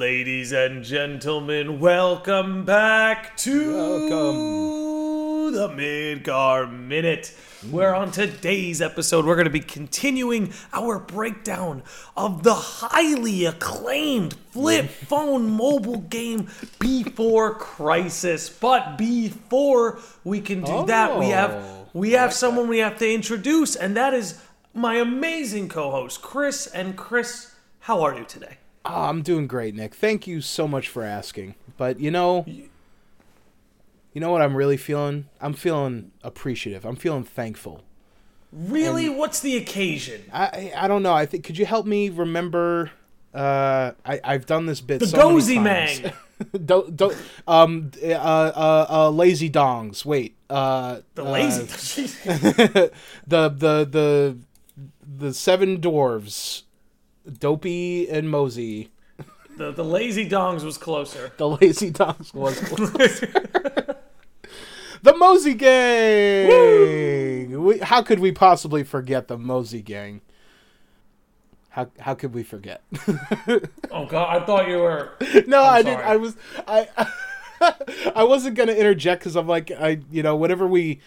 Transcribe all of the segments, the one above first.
Ladies and gentlemen, welcome back to the Midgar Minute. Where on today's episode, we're going to be continuing our breakdown of the highly acclaimed flip phone mobile game Before Crisis. But before we can do that, we have Oh, we have someone we have to introduce, and that is my amazing co-host Chris. And Chris, how are you today? Oh, I'm doing great, Nick. Thank you so much for asking. But you know, you know what I'm really feeling? I'm feeling appreciative. I'm feeling thankful. Really, what's the occasion? I I, don't know. I think could you help me remember? Uh, I I've done this bit. The so many Gozy. Mang. don't don't um uh, uh uh lazy dongs. Wait. Uh The uh, lazy. the the the the seven dwarves, Dopey and Mosey. the, the lazy dongs was closer. The lazy dongs was. closer. The Mosey Gang. We, how could we possibly forget the Mosey Gang? How how could we forget? oh god, I thought you were. no, I'm I didn't. sorry. I was I I wasn't gonna interject because I'm like I you know whenever we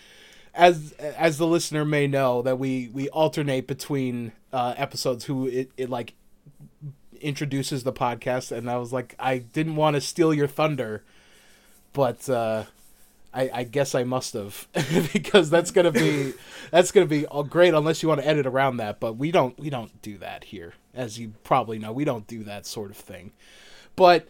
as as the listener may know that we we alternate between uh, episodes who it, it like introduces the podcast and I was like I didn't want to steal your thunder, but. uh I, I guess I must have because that's gonna be that's gonna be all great unless you want to edit around that. But we don't we don't do that here, as you probably know. We don't do that sort of thing. But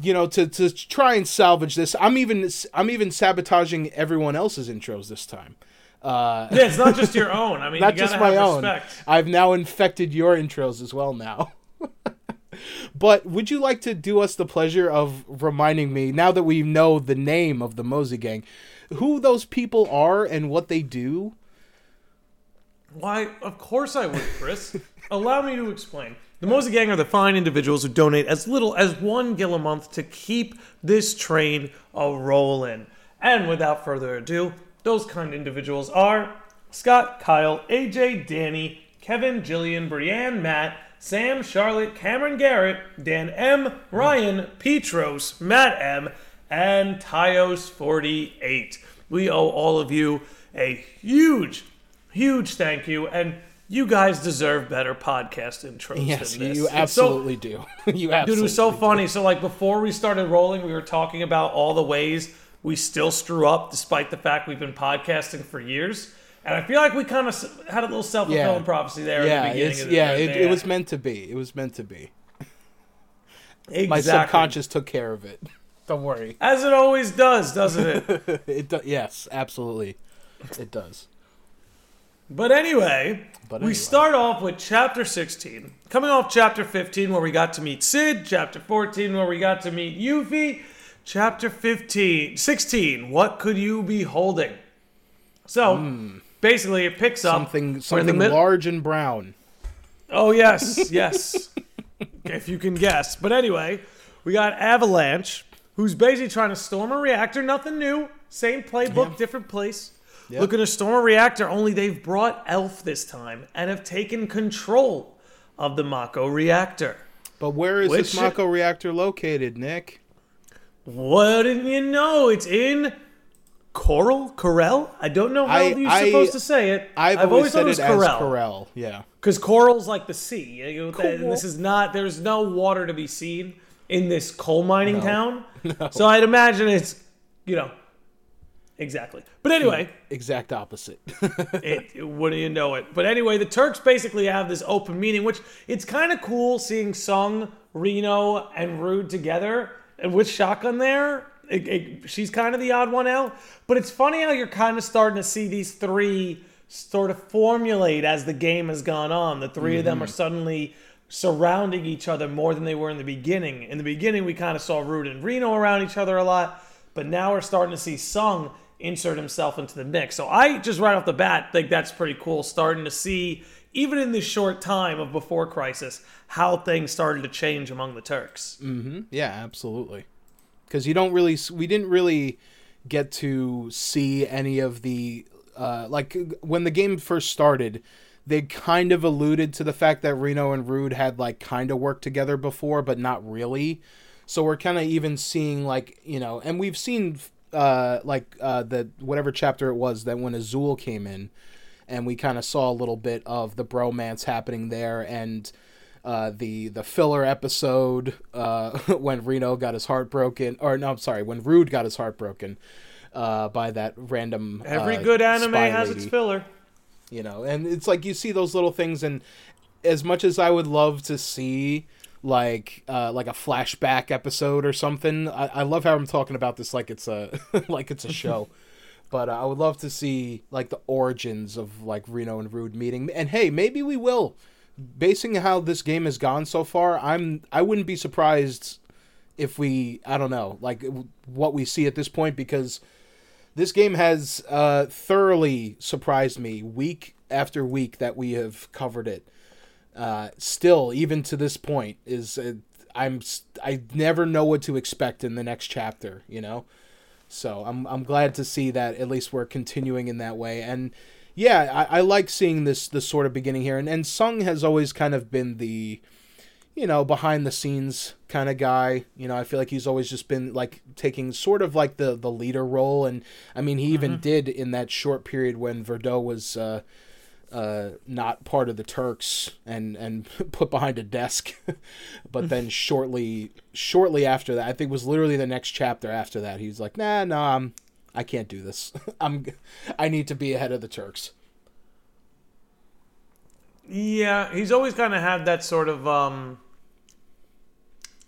you know, to to try and salvage this, I'm even I'm even sabotaging everyone else's intros this time. Uh, Yeah, it's not just your own. I mean, not you just my have own. respect. I've now infected your intros as well now. but would you like to do us the pleasure of reminding me now that we know the name of the Mosey Gang, who those people are and what they do? Why? Of course I would, Chris. Allow me to explain. The Mosey Gang are the fine individuals who donate as little as one gil a month to keep this train a rolling. And without further ado, those kind individuals are Scott, Kyle, AJ, Danny, Kevin, Jillian, Brienne, Matt, Sam, Charlotte, Cameron Garrett, Dan M, Ryan, Petros, Matt M, and Tyos48. We owe all of you a huge, huge thank you, and you guys deserve better podcast intros Yes, than this. you It's so- absolutely do. you absolutely. Dude, it was so do. funny. So, like, before we started rolling, we were talking about all the ways we still screw up despite the fact we've been podcasting for years. And I feel like we kind of had a little self fulfilling Yeah. prophecy there at Yeah, the beginning of the yeah, of it, it was meant to be. It was meant to be. exactly. My subconscious took care of it. Don't worry. As it always does, doesn't it? It do- yes, absolutely, it does. But anyway, But we start off with chapter 16. Coming off chapter 15, where we got to meet Sid. Chapter 14, where we got to meet Yuffie. Chapter 15, 16, what could you be holding? So, basically, it picks up. Something we're in the something mid- large and brown. Oh, yes, yes. if you can guess. But anyway, we got Avalanche, who's basically trying to storm a reactor. Nothing new. Same playbook, different place. Yeah. Looking to storm a reactor, only they've brought Elf this time and have taken control of the Mako reactor. But where is Which this Mako reactor located, Nick? Wouldn't you know? It's in Coral? Corel? I don't know how I- you're I- supposed to say it. I've, always, thought said it was it as Corel. Corel. Yeah. Because coral's like the sea. You know, and this is not. There's no water to be seen in this coal mining No. town. So I'd imagine it's, you know, exactly. But anyway, Exact opposite. it, it- wouldn't you know it? But anyway, the Turks basically have this open meeting, which it's kind of cool seeing Tseng, Reno, and Rude together, and with Shotgun there. It- it- she's kind of the odd one out, but it's funny how you're kind of starting to see these three sort of formulate as the game has gone on. The 3 of them mm-hmm. are suddenly surrounding each other more than they were in the beginning. In the beginning, we kind of saw Rude and Reno around each other a lot, but now we're starting to see Tseng insert himself into the mix. So I just right off the bat think that's pretty cool, starting to see even in this short time of before Crisis how things started to change among the Turks. yeah, absolutely. Because you don't really, we didn't really get to see any of the, uh, like when the game first started. they kind of alluded to the fact that Reno and Rude had like kind of worked together before, but not really. So we're kind of even seeing like you know, and we've seen uh like uh the whatever chapter it was that when Azul came in, and we kind of saw a little bit of the bromance happening there and. Uh, the the filler episode uh, when Reno got his heart broken, or no, I'm sorry, when Rude got his heart broken uh, by that random. Every uh, good anime has lady its filler. you know and it's like you see those little things and as much as i would love to see like uh like a flashback episode or something i, I love how i'm talking about this like it's a like it's a show but uh, i would love to see like the origins of like reno and rude meeting and hey maybe we will basing how this game has gone so far i'm i wouldn't be surprised if we i don't know like what we see at this point because this game has uh, thoroughly surprised me week after week that we have covered it. Uh, still, even to this point, is uh, I'm I never know what to expect in the next chapter. You know, so I'm I'm glad to see that at least we're continuing in that way. And yeah, I, I like seeing this this sort of beginning here. And and Tseng has always kind of been the you know, behind the scenes kind of guy. You know, I feel like he's always just been like taking sort of like the the leader role, and I mean, he even did in that short period when Verdot was uh, uh, not part of the Turks and and put behind a desk, but then shortly shortly after that, I think was literally the next chapter after that, he's like, nah, nah, I'm I can't do this. I'm I need to be ahead of the Turks. Yeah, he's always kind of had that sort of um,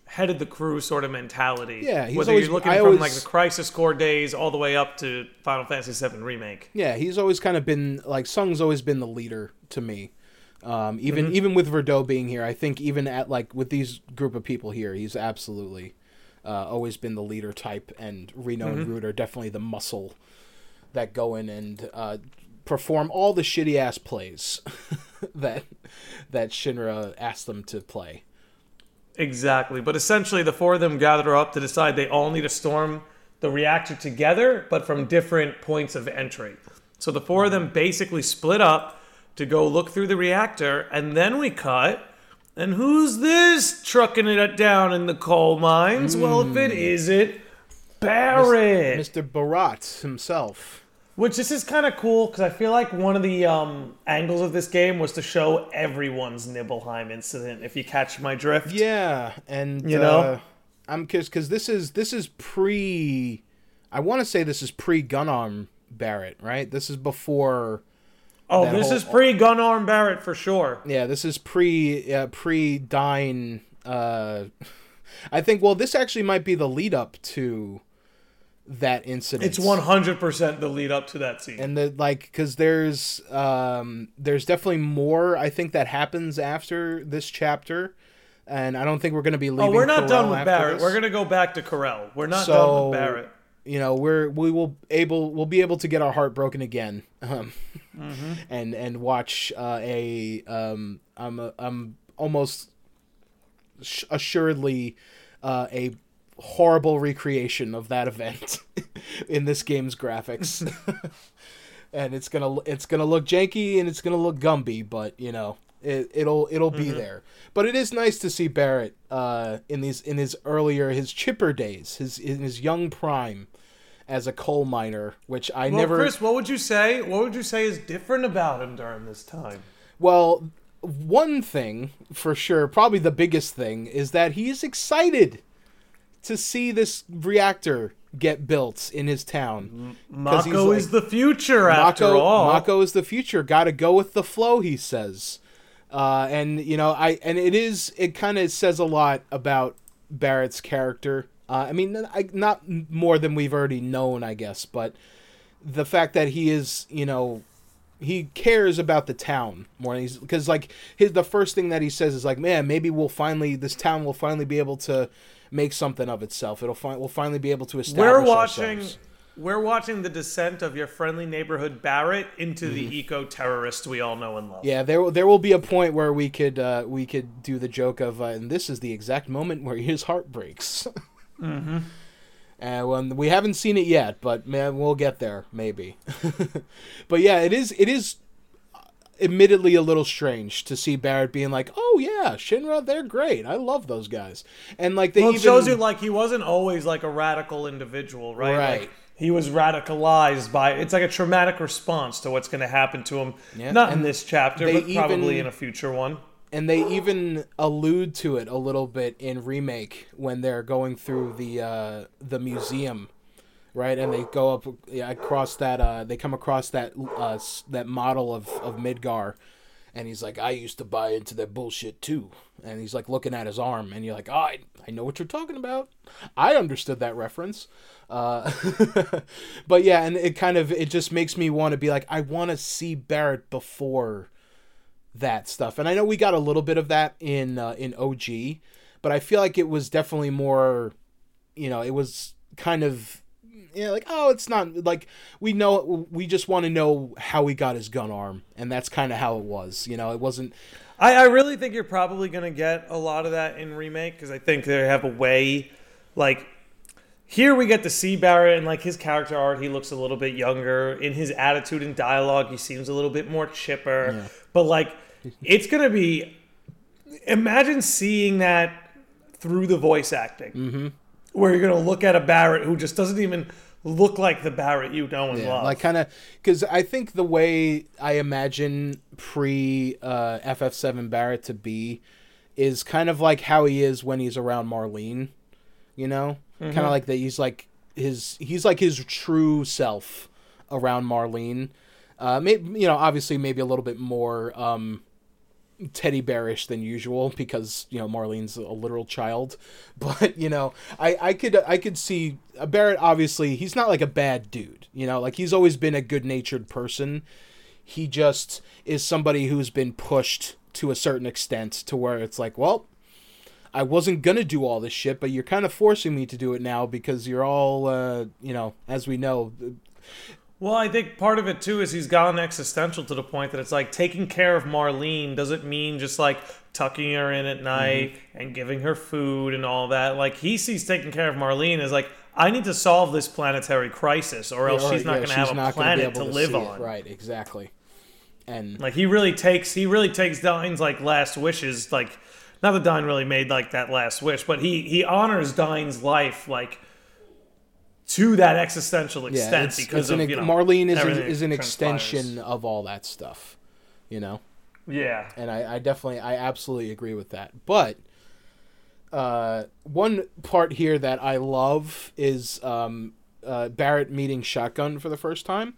head of the crew sort of mentality. Yeah, he's whether always- you're looking I from always- like the Crisis Core days all the way up to Final Fantasy VII Remake. Yeah, he's always kind of been like Tseng's always been the leader to me. Um, even even with Verdot being here, I think even at like with these group of people here, he's absolutely uh, always been the leader type, and Reno and Rude are definitely the muscle that go in and uh, perform all the shitty ass plays that that Shinra asked them to play. Exactly, but essentially the four of them gather up to decide they all need to storm the reactor together, but from different points of entry. So the four of them basically split up to go look through the reactor, and then we cut. And who's this trucking it down in the coal mines? Well, if it hmm. isn't Barrett. Mr. Barat himself. Which this is kind of cool because I feel like one of the um, angles of this game was to show everyone's Nibelheim incident. If you catch my drift, Yeah, and You know? uh, I'm because because this is this is pre. I want to say this is pre Gunarm Barrett, right? This is before. Oh, this whole- is pre Gunarm Barrett for sure. Yeah, this is pre uh, pre Dyne. Uh, I think. Well, this actually might be the lead up to that incident. It's one hundred percent the lead up to that scene. and the like because there's um there's definitely more I think that happens after this chapter, and I don't think we're gonna be leaving. oh, we're not done with Barrett. this. We're gonna go back to Corel. We're not done with Barrett. you know we're we will able we'll be able to get our heart broken again um, and and watch uh, a um i'm a, i'm almost sh- assuredly uh, a horrible recreation of that event in this game's graphics and it's gonna it's gonna look janky and it's gonna look gumby but you know it, it'll it'll be there but it is nice to see barrett uh, in these in his earlier his chipper days his in his young prime as a coal miner which i Well, never Chris, what would you say? What would you say is different about him during this time? Well, one thing for sure, probably the biggest thing, is that he is excited to see this reactor get built in his town. Mako like- is the future after Mako, all. Mako is the future. Got to go with the flow, he says. Uh, and you know, I and it is it kind of says a lot about Barrett's character. Uh, I mean, I, not more than we've already known, I guess, but the fact that he is, you know, he cares about the town more. than He's because like his the first thing that he says is like, man, maybe we'll finally this town will finally be able to make something of itself. It'll fi- we'll finally be able to establish. we're watching ourselves. we're watching the descent of your friendly neighborhood Barrett into the eco terrorist we all know and love. Mm-hmm. Yeah, there there will be a point where we could uh, we could do the joke of, uh, and this is the exact moment where his heart breaks. mm-hmm. And when we haven't seen it yet, but man, we'll get there maybe. but yeah, it is it is admittedly a little strange to see Barrett being like, "Oh yeah, Shinra, they're great. I love those guys." And like they Well, even shows you like he wasn't always like a radical individual, right? Right. Like, he was radicalized by it's like a traumatic response to what's going to happen to him. Yeah, Not in this chapter, but probably in a future one. and they even allude to it a little bit in remake when they're going through the uh, the museum, right? And they go up yeah, across that uh, they come across that uh, that model of of Midgar, and he's like, I used to buy into that bullshit too. And he's like looking at his arm, and you're like, oh, I I know what you're talking about. I understood that reference. Uh, but yeah, and it kind of it just makes me want to be like, I want to see Barrett before that stuff. And I know we got a little bit of that in uh, in OG, but I feel like it was definitely more, you know, it was kind of yeah, like oh, it's not like we know we just want to know how he got his gun arm, and that's kind of how it was. You know, it wasn't. I, I really think you're probably going to get a lot of that in remake because I think they have a way, like here we get to see Barrett and like his character art. He looks a little bit younger in his attitude and dialogue. He seems a little bit more chipper, Yeah. but like it's going to be. Imagine seeing that through the voice acting, mm-hmm. where you're going to look at a Barrett who just doesn't even look like the Barrett you know and Yeah, love. like kind of because I think the way I imagine pre uh, FF7 Barrett to be is kind of like how he is when he's around Marlene, you know, kind of like that. He's like his he's like his true self around Marlene. Uh, maybe you know, obviously, maybe a little bit more um, teddy bearish than usual because you know Marlene's a literal child. But you know, I I could I could see uh, Barrett. Obviously, he's not like a bad dude. You know, like he's always been a good natured person. He just is somebody who's been pushed to a certain extent to where it's like, well, I wasn't gonna do all this shit, but you're kind of forcing me to do it now because you're all, uh, you know, as we know, Well, I think part of it too is he's gotten existential to the point that it's like taking care of Marlene doesn't mean just like tucking her in at night Mm-hmm. and giving her food and all that. Like he sees taking care of Marlene as like I need to solve this planetary crisis or else or- she's not yeah, going to have a planet to live see it. on. Right, exactly. And Like he really takes he really takes Dyne's like last wishes like not that Dyne really made like that last wish, but he he honors Dyne's life like to that existential extent it's, because it's an, you know Marlene is, an, is an extension of all that stuff, you know. Yeah. and I, I definitely I absolutely agree with that. But uh, one part here that I love is um, uh, Barrett meeting Shotgun for the first time,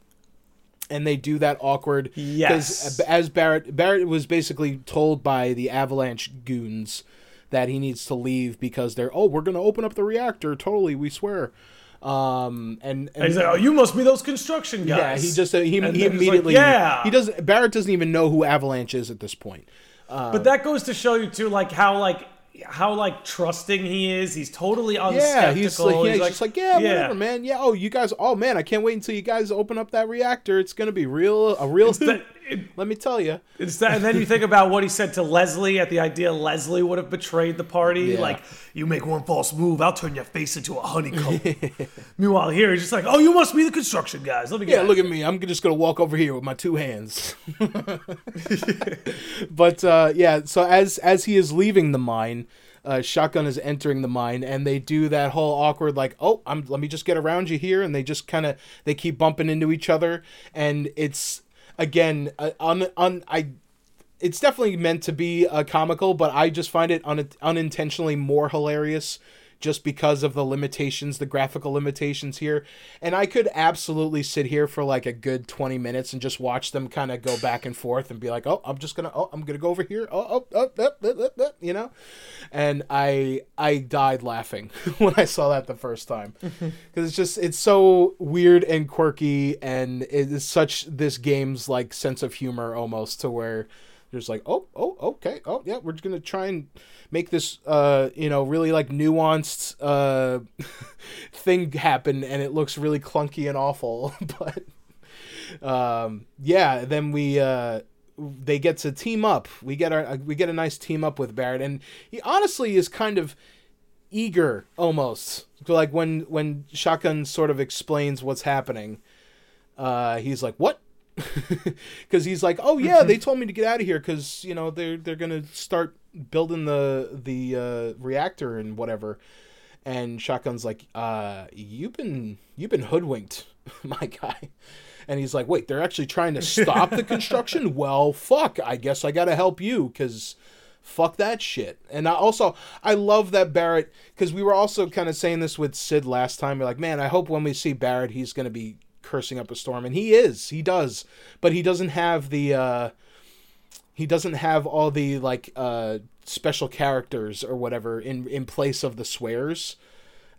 and they do that awkward. Yes. as Barrett Barrett was basically told by the Avalanche goons that he needs to leave because they're oh we're gonna open up the reactor totally we swear. Um and, and And he's like, "Oh, you must be those construction guys." yeah, he just uh, he, And he he's like, immediately yeah. he does Barrett doesn't even know who Avalanche is at this point. But that goes to show you too, like how like how like trusting he is. He's totally unskeptical. Yeah, he's like, yeah, he's like, just like, yeah, whatever, man. Yeah, oh, you guys, oh man, I can't wait until you guys open up that reactor. It's gonna be real, a real hoot. Let me tell you. It's that, and then you think about what he said to Leslie at the idea Leslie would have betrayed the party. Yeah. Like, you make one false move, I'll turn your face into a honeycomb. Meanwhile, here he's just like, oh, you must be the construction guys. Let me get Yeah, look at me. I'm just gonna walk over here with my two hands. but uh, yeah, so as as he is leaving the mine, uh, Shotgun is entering the mine, and they do that whole awkward like, oh, I'm let me just get around you here, and they just kind of they keep bumping into each other, and it's again uh, on on I. It's definitely meant to be uh, comical, but I just find it un- unintentionally more hilarious just because of the limitations, the graphical limitations here. And I could absolutely sit here for like a good 20 minutes and just watch them kind of go back and forth and be like, oh, I'm just going to, oh, I'm going to go over here. Oh, oh, oh, oh, oh, oh, oh, you know? And I, I died laughing when I saw that the first time because it's just, it's so weird and quirky and it is such this game's like sense of humor almost to where there's like, oh, oh, okay, oh, yeah, we're just gonna try and make this, uh, you know, really like nuanced uh, thing happen, and it looks really clunky and awful. but um, yeah, then we uh, they get to team up. We get our we get a nice team up with Barrett, and he honestly is kind of eager almost like when when Shotgun sort of explains what's happening. Uh, he's like, "What? because he's like, "Oh yeah, they told me to get out of here because you know they're they're gonna start building the the uh, reactor and whatever." And Shotgun's like, "Uh, you've been you've been hoodwinked, my guy." And he's like, "Wait, they're actually trying to stop the construction? well, fuck, I guess I gotta help you because." Fuck that shit. And I also I love that Barrett because we were also kind of saying this with Sid last time. We're like, man, I hope when we see Barrett, he's gonna be cursing up a storm and he is he does but he doesn't have the uh he doesn't have all the like uh special characters or whatever in in place of the swears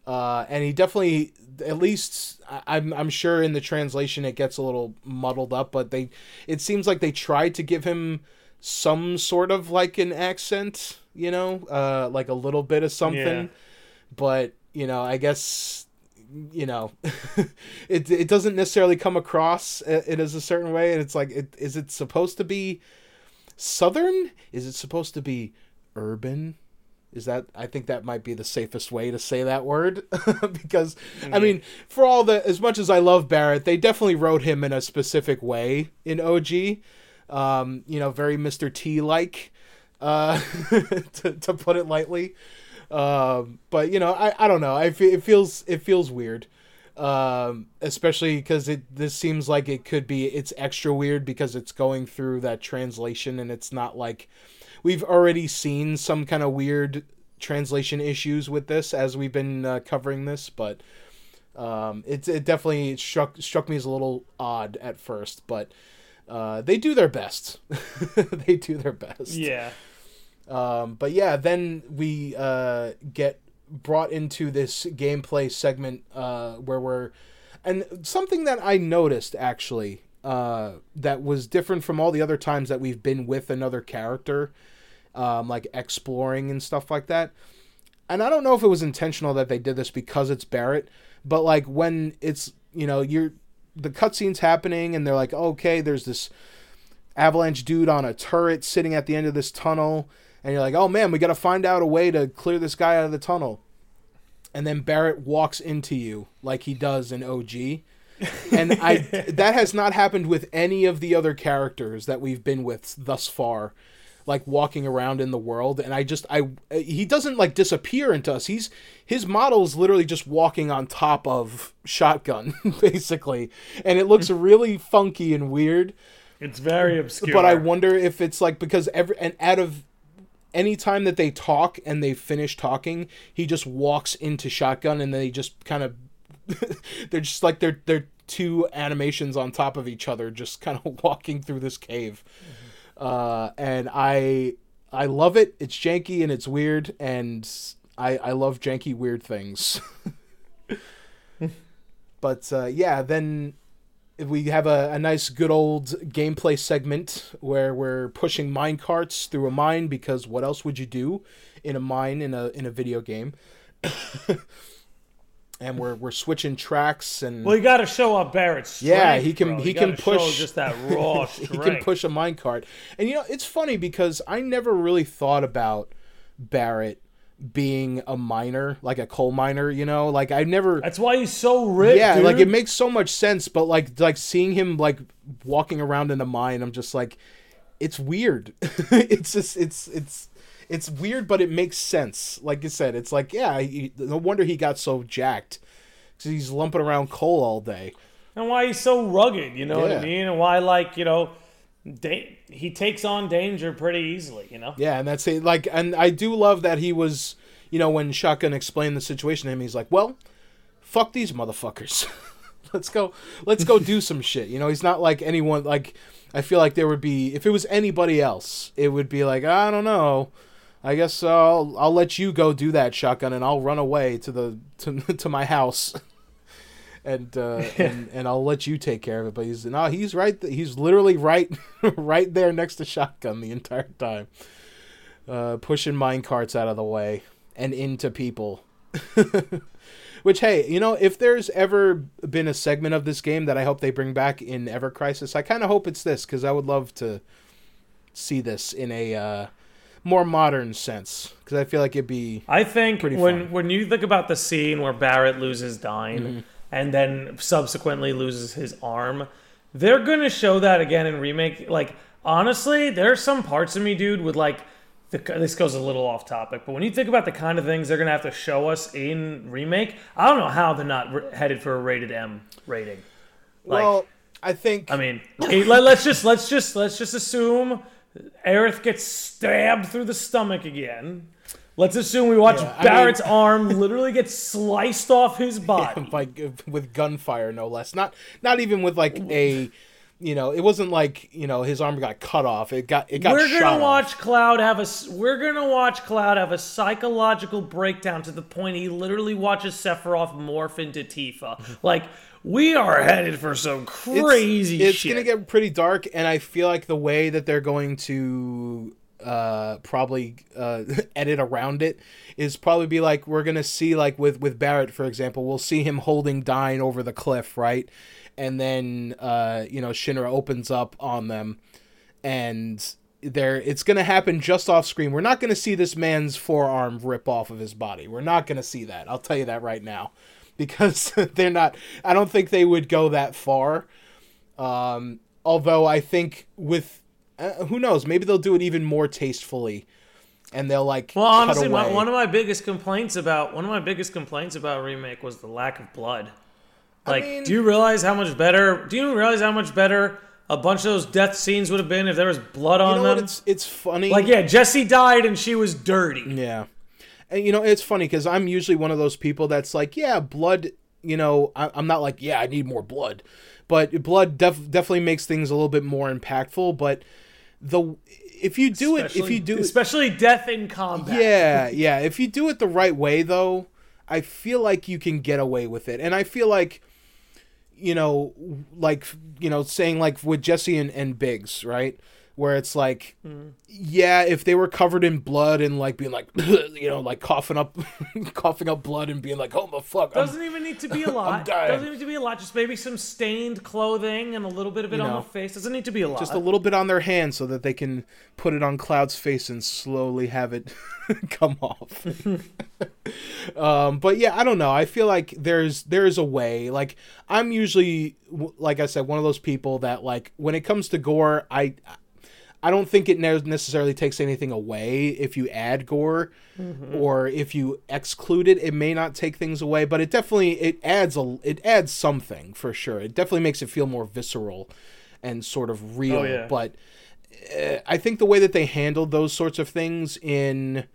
uh and he definitely at least I- i'm i'm sure in the translation it gets a little muddled up but they it seems like they tried to give him some sort of like an accent you know uh like a little bit of something Yeah. but you know i guess you know it it doesn't necessarily come across it as a certain way and it's like it, is it supposed to be southern? Is it supposed to be urban? Is that i think that might be the safest way to say that word because i mean for all the as much as i love barrett they definitely wrote him in a specific way in og um you know very mr t like uh to, to put it lightly um, but you know, I, I don't know. I fe- it feels it feels weird, um, especially because it this seems like it could be it's extra weird because it's going through that translation and it's not like we've already seen some kind of weird translation issues with this as we've been uh, covering this, but um, it it definitely struck struck me as a little odd at first, but. Uh, they do their best. they do their best. Yeah. Um, but yeah, then we uh, get brought into this gameplay segment uh, where we're, and something that I noticed actually uh, that was different from all the other times that we've been with another character, um, like exploring and stuff like that. And I don't know if it was intentional that they did this because it's Barrett, but like when it's you know you're the cutscenes happening and they're like okay, there's this avalanche dude on a turret sitting at the end of this tunnel and you're like, oh man, we got to find out a way to clear this guy out of the tunnel. And then Barrett walks into you like he does in OG. And I that has not happened with any of the other characters that we've been with thus far like walking around in the world and I just I he doesn't like disappear into us. He's his model is literally just walking on top of shotgun basically. And it looks really funky and weird. It's very obscure. But I wonder if it's like because every and out of any time that they talk and they finish talking, he just walks into shotgun and they just kind of they're just like they're they're two animations on top of each other, just kind of walking through this cave. Uh, and I I love it. It's janky and it's weird, and I I love janky weird things. but uh, yeah, then we have a, a nice good old gameplay segment where we're pushing mine carts through a mine because what else would you do in a mine in a in a video game? and we're we're switching tracks and Well, you got to show up Barrett's. Strength, Yeah, he can- bro. he can push- just that raw he can push a mine cart. And you know, it's funny because I never really thought about Barrett being a miner, like a coal miner, you know? Like I never That's why he's so rich. Yeah, dude. like it makes so much sense, but like like seeing him like walking around in a mine, I'm just like it's weird. it's just it's it's it's weird, but it makes sense. Like you said, it's like yeah, he, no wonder he got so jacked cuz he's lumping around coal all day. and why he's so rugged. You know what I mean? And why, like, you know, da- he takes on danger pretty easily. You know. Yeah, and that's it. Like, and I do love that he was, you know, when Shotgun explained the situation to him, he's like, "Well, fuck these motherfuckers. let's go, let's go do some shit." You know, he's not like anyone. Like, I feel like there would be if it was anybody else, it would be like, I don't know. I guess I'll I'll let you go do that shotgun, and I'll run away to the to, to my house, and uh, and and I'll let you take care of it. But he's no, he's right. th- He's literally right right there next to shotgun the entire time uh, pushing mine carts out of the way and into people. Which, hey, you know, if there's ever been a segment of this game that I hope they bring back in Ever Crisis, I kind of hope it's this because I would love to see this in a uh, more modern sense because I feel like it'd be I think Pretty when fun. when you think about the scene where Barrett loses Dyne Mm-hmm. And then subsequently loses his arm, they're gonna show that again in remake. Like honestly, there's some parts of me, dude, with like. The, this goes a little off topic, but when you think about the kind of things they're gonna have to show us in remake, I don't know how they're not re- headed for a rated M rating. Like, well, I think I mean, let, us just let's just let's just assume Aerith gets stabbed through the stomach again. Let's assume we watch Yeah, Barrett's arm literally get sliced off his body. like with gunfire, no less. Not not even with like a, you know, it wasn't like you know his arm got cut off. It got it got. We're gonna off. watch Cloud have a. We're gonna watch Cloud have a psychological breakdown to the point he literally watches Sephiroth morph into Tifa. Like we are headed for some It's- crazy It's, shit. gonna get pretty dark, and I feel like the way that they're going to uh probably uh edit around it is probably be like we're gonna see like with with barrett for example we'll see him holding dyne over the cliff right? And then uh you know shinra opens up on them and there it's gonna happen just off screen. We're not gonna see this man's forearm rip off of his body. We're not gonna see that. I'll tell you that right now. Because they're not i don't think they would go that far. Um, although I think with uh, who knows, maybe they'll do it even more tastefully, and they'll like. Well, honestly, my, one of my biggest complaints about one of my biggest complaints about remake was the lack of blood. Like, mean- do you realize how much better? Do you realize how much better a bunch of those death scenes would have been if there was blood You on know what? them? It's it's funny. Like, yeah, Jesse died and she was dirty. Yeah. And you know, it's funny because I'm usually one of those people that's like, yeah, blood, you know, I, I'm not like, yeah, I need more blood. But blood def- definitely makes things a little bit more impactful. But the if you do it, if you do it, especially death in combat. yeah, yeah, if you do it the right way, though, I feel like you can get away with it. And I feel like, you know, like, you know, saying like with Jesse and, and Biggs, right? Where it's like, Hmm. yeah, if they were covered in blood and like being like, you know, like coughing up, coughing up blood and being like, oh my fuck, I'm- Doesn't even need to be a lot. Doesn't even need to be a lot. Just maybe some stained clothing and a little bit of it You on know, the face. Doesn't need to be a lot. just a little bit on their hand so that they can put it on Cloud's face and slowly have it come off. um, but yeah, I don't know. I feel like there's there's a way. Like I'm usually, like I said, one of those people that like when it comes to gore, I I don't think it necessarily takes anything away if you add gore or if you exclude it. It may not take things away, but it definitely it adds a it adds something for sure. It definitely makes it feel more visceral and sort of real. Oh, yeah. But uh, I think the way that they handled those sorts of things in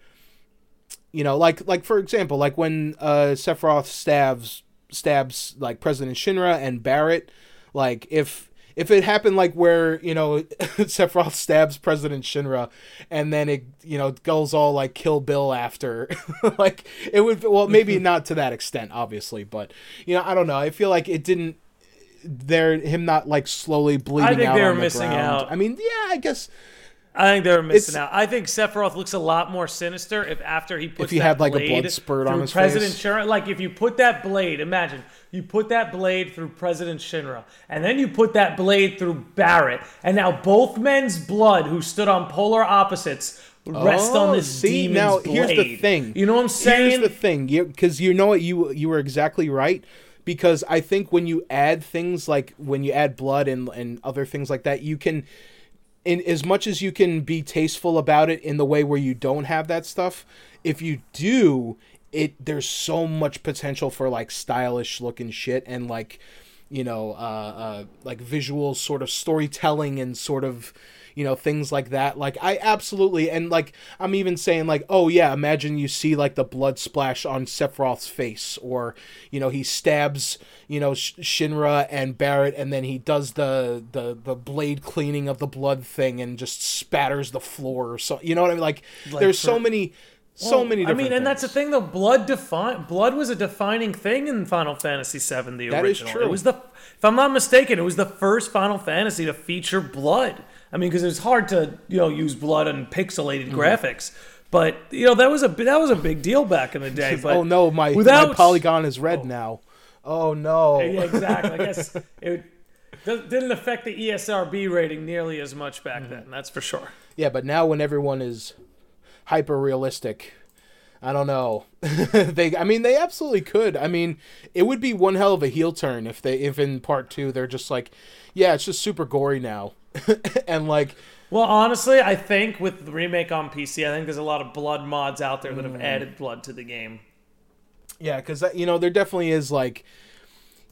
you know like like for example like when uh Sephiroth stabs stabs like President Shinra and Barrett like if if it happened like where you know Sephiroth stabs President Shinra and then it you know goes all like Kill Bill after like it would well maybe not to that extent obviously but you know I don't know I feel like it didn't there him not like slowly bleeding I think out they were on the missing ground. out. I mean yeah I guess I think they were missing It's- out. I think Sephiroth looks a lot more sinister if after he puts he that had, like, a blood spurt on through his President face. Shinra. Like if you put that blade, imagine you put that blade through President Shinra, and then you put that blade through Barrett, and now both men's blood, who stood on polar opposites, rest Oh, on this see, demon's now blade. here's the thing. You know what I'm saying? Here's the thing, because you know what you you were exactly right. Because I think when you add things like when you add blood and and other things like that, you can, in as much as you can be tasteful about it in the way where you don't have that stuff. If you do, it there's so much potential for like stylish looking shit and like you know uh, uh like visual sort of storytelling and sort of you know things like that. Like i absolutely and like i'm even saying like oh yeah imagine you see like the blood splash on sephiroth's face or you know he stabs you know Sh- shinra and barrett and then he does the the the blade cleaning of the blood thing and just spatters the floor or so you know what i mean? Like, there's so many so Well, many I mean, and that's the thing though. Blood define blood was a defining thing in Final Fantasy VII, the That is original. true. It was the, if I'm not mistaken, it was the first Final Fantasy to feature blood. I mean, because it's hard to you know use blood on pixelated Mm-hmm. graphics, but you know that was a that was a big deal back in the day. But oh no my, without my polygon is red now oh no Yeah, exactly. I guess it didn't affect the ESRB rating nearly as much back Mm-hmm. then. That's for sure. Yeah, but now when everyone is hyper realistic, I don't know. they, I mean, they absolutely could. I mean, it would be one hell of a heel turn if they, if in part two they're just like, yeah, it's just super gory now, and like, Well, honestly, I think with the remake on PC, I think there's a lot of blood mods out there that have mm. added blood to the game. yeah, because you know there definitely is like,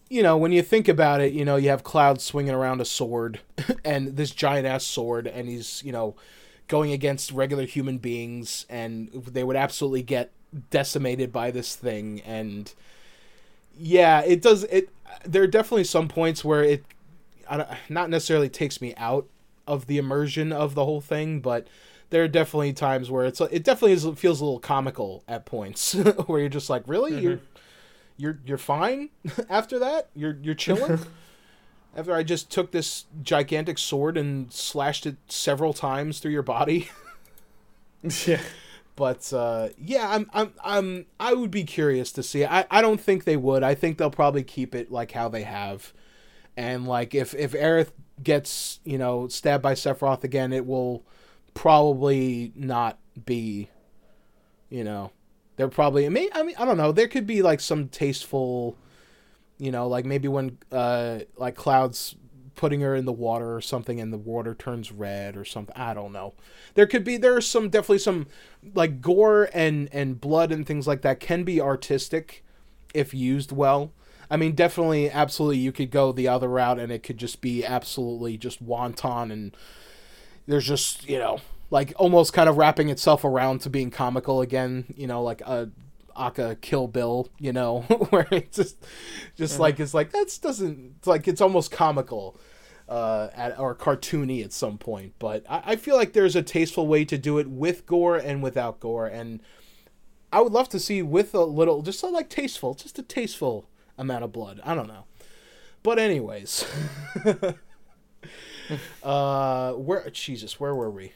you know, when you think about it, you know, you have Cloud swinging around a sword, and this giant ass sword, and he's you know, going against regular human beings, and they would absolutely get decimated by this thing, and yeah, it does. It there are definitely some points where it, I don't, not necessarily takes me out of the immersion of the whole thing, but there are definitely times where it's it definitely is, feels a little comical at points where you're just like, really, you're mm-hmm. you're you're fine after that, you're you're chilling. after I just took this gigantic sword and slashed it several times through your body. Yeah. But uh, yeah, I'm I'm I'm I would be curious to see. I, I don't think they would. I think they'll probably keep it like how they have. And like if if Aerith gets, you know, stabbed by Sephiroth again, it will probably not be you know, they're probably I mean I mean I don't know, there could be like some tasteful you know, like maybe when uh like Cloud's putting her in the water or something and the water turns red or something. I don't know. There could be there's some definitely some like gore and and blood and things like that can be artistic if used well. I mean, definitely, absolutely, you could go the other route, and it could just be absolutely just wanton, and there's just you know like almost kind of wrapping itself around to being comical again. You know, like a Aka Kill Bill, you know, where it's just just like it's like that's doesn't it's like it's almost comical uh, at, or cartoony at some point. But I, I feel like there's a tasteful way to do it with gore and without gore, and I would love to see with a little, just so like tasteful, just a tasteful amount of blood. I don't know, but anyways, uh, where Jesus, where were we?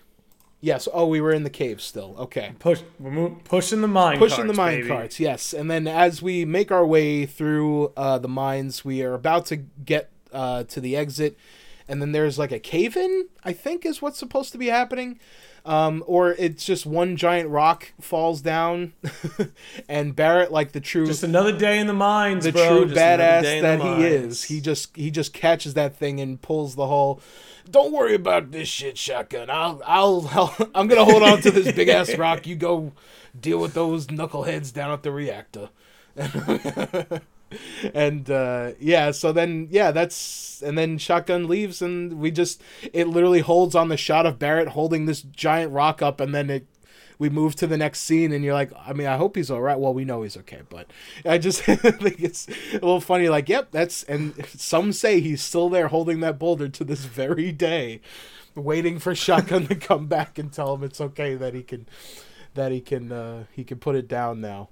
Yes. Oh, we were in the cave still. Okay. Push, we're mo- pushing the mine Pushing carts, the mine baby. carts, yes. And then as we make our way through uh, the mines, we are about to get uh, to the exit, and then there's like a cave in. I think is what's supposed to be happening, um, or it's just one giant rock falls down, and Barrett, like the true Just another day in the mines, the bro. true Just badass that he is, he just he just catches that thing and pulls the whole. Don't worry about this shit, shotgun. I'll I'll, I'll I'm gonna hold on to this big ass rock. You go deal with those knuckleheads down at the reactor. and uh, yeah, so then yeah, that's and then shotgun leaves and we just it literally holds on the shot of Barrett holding this giant rock up, and then it we move to the next scene and you're like i mean i hope he's all right. Well we know he's okay but i just think it's a little funny like yep that's and some say he's still there holding that boulder to this very day waiting for shotgun to come back and tell him it's okay that he can that he can uh he can put it down now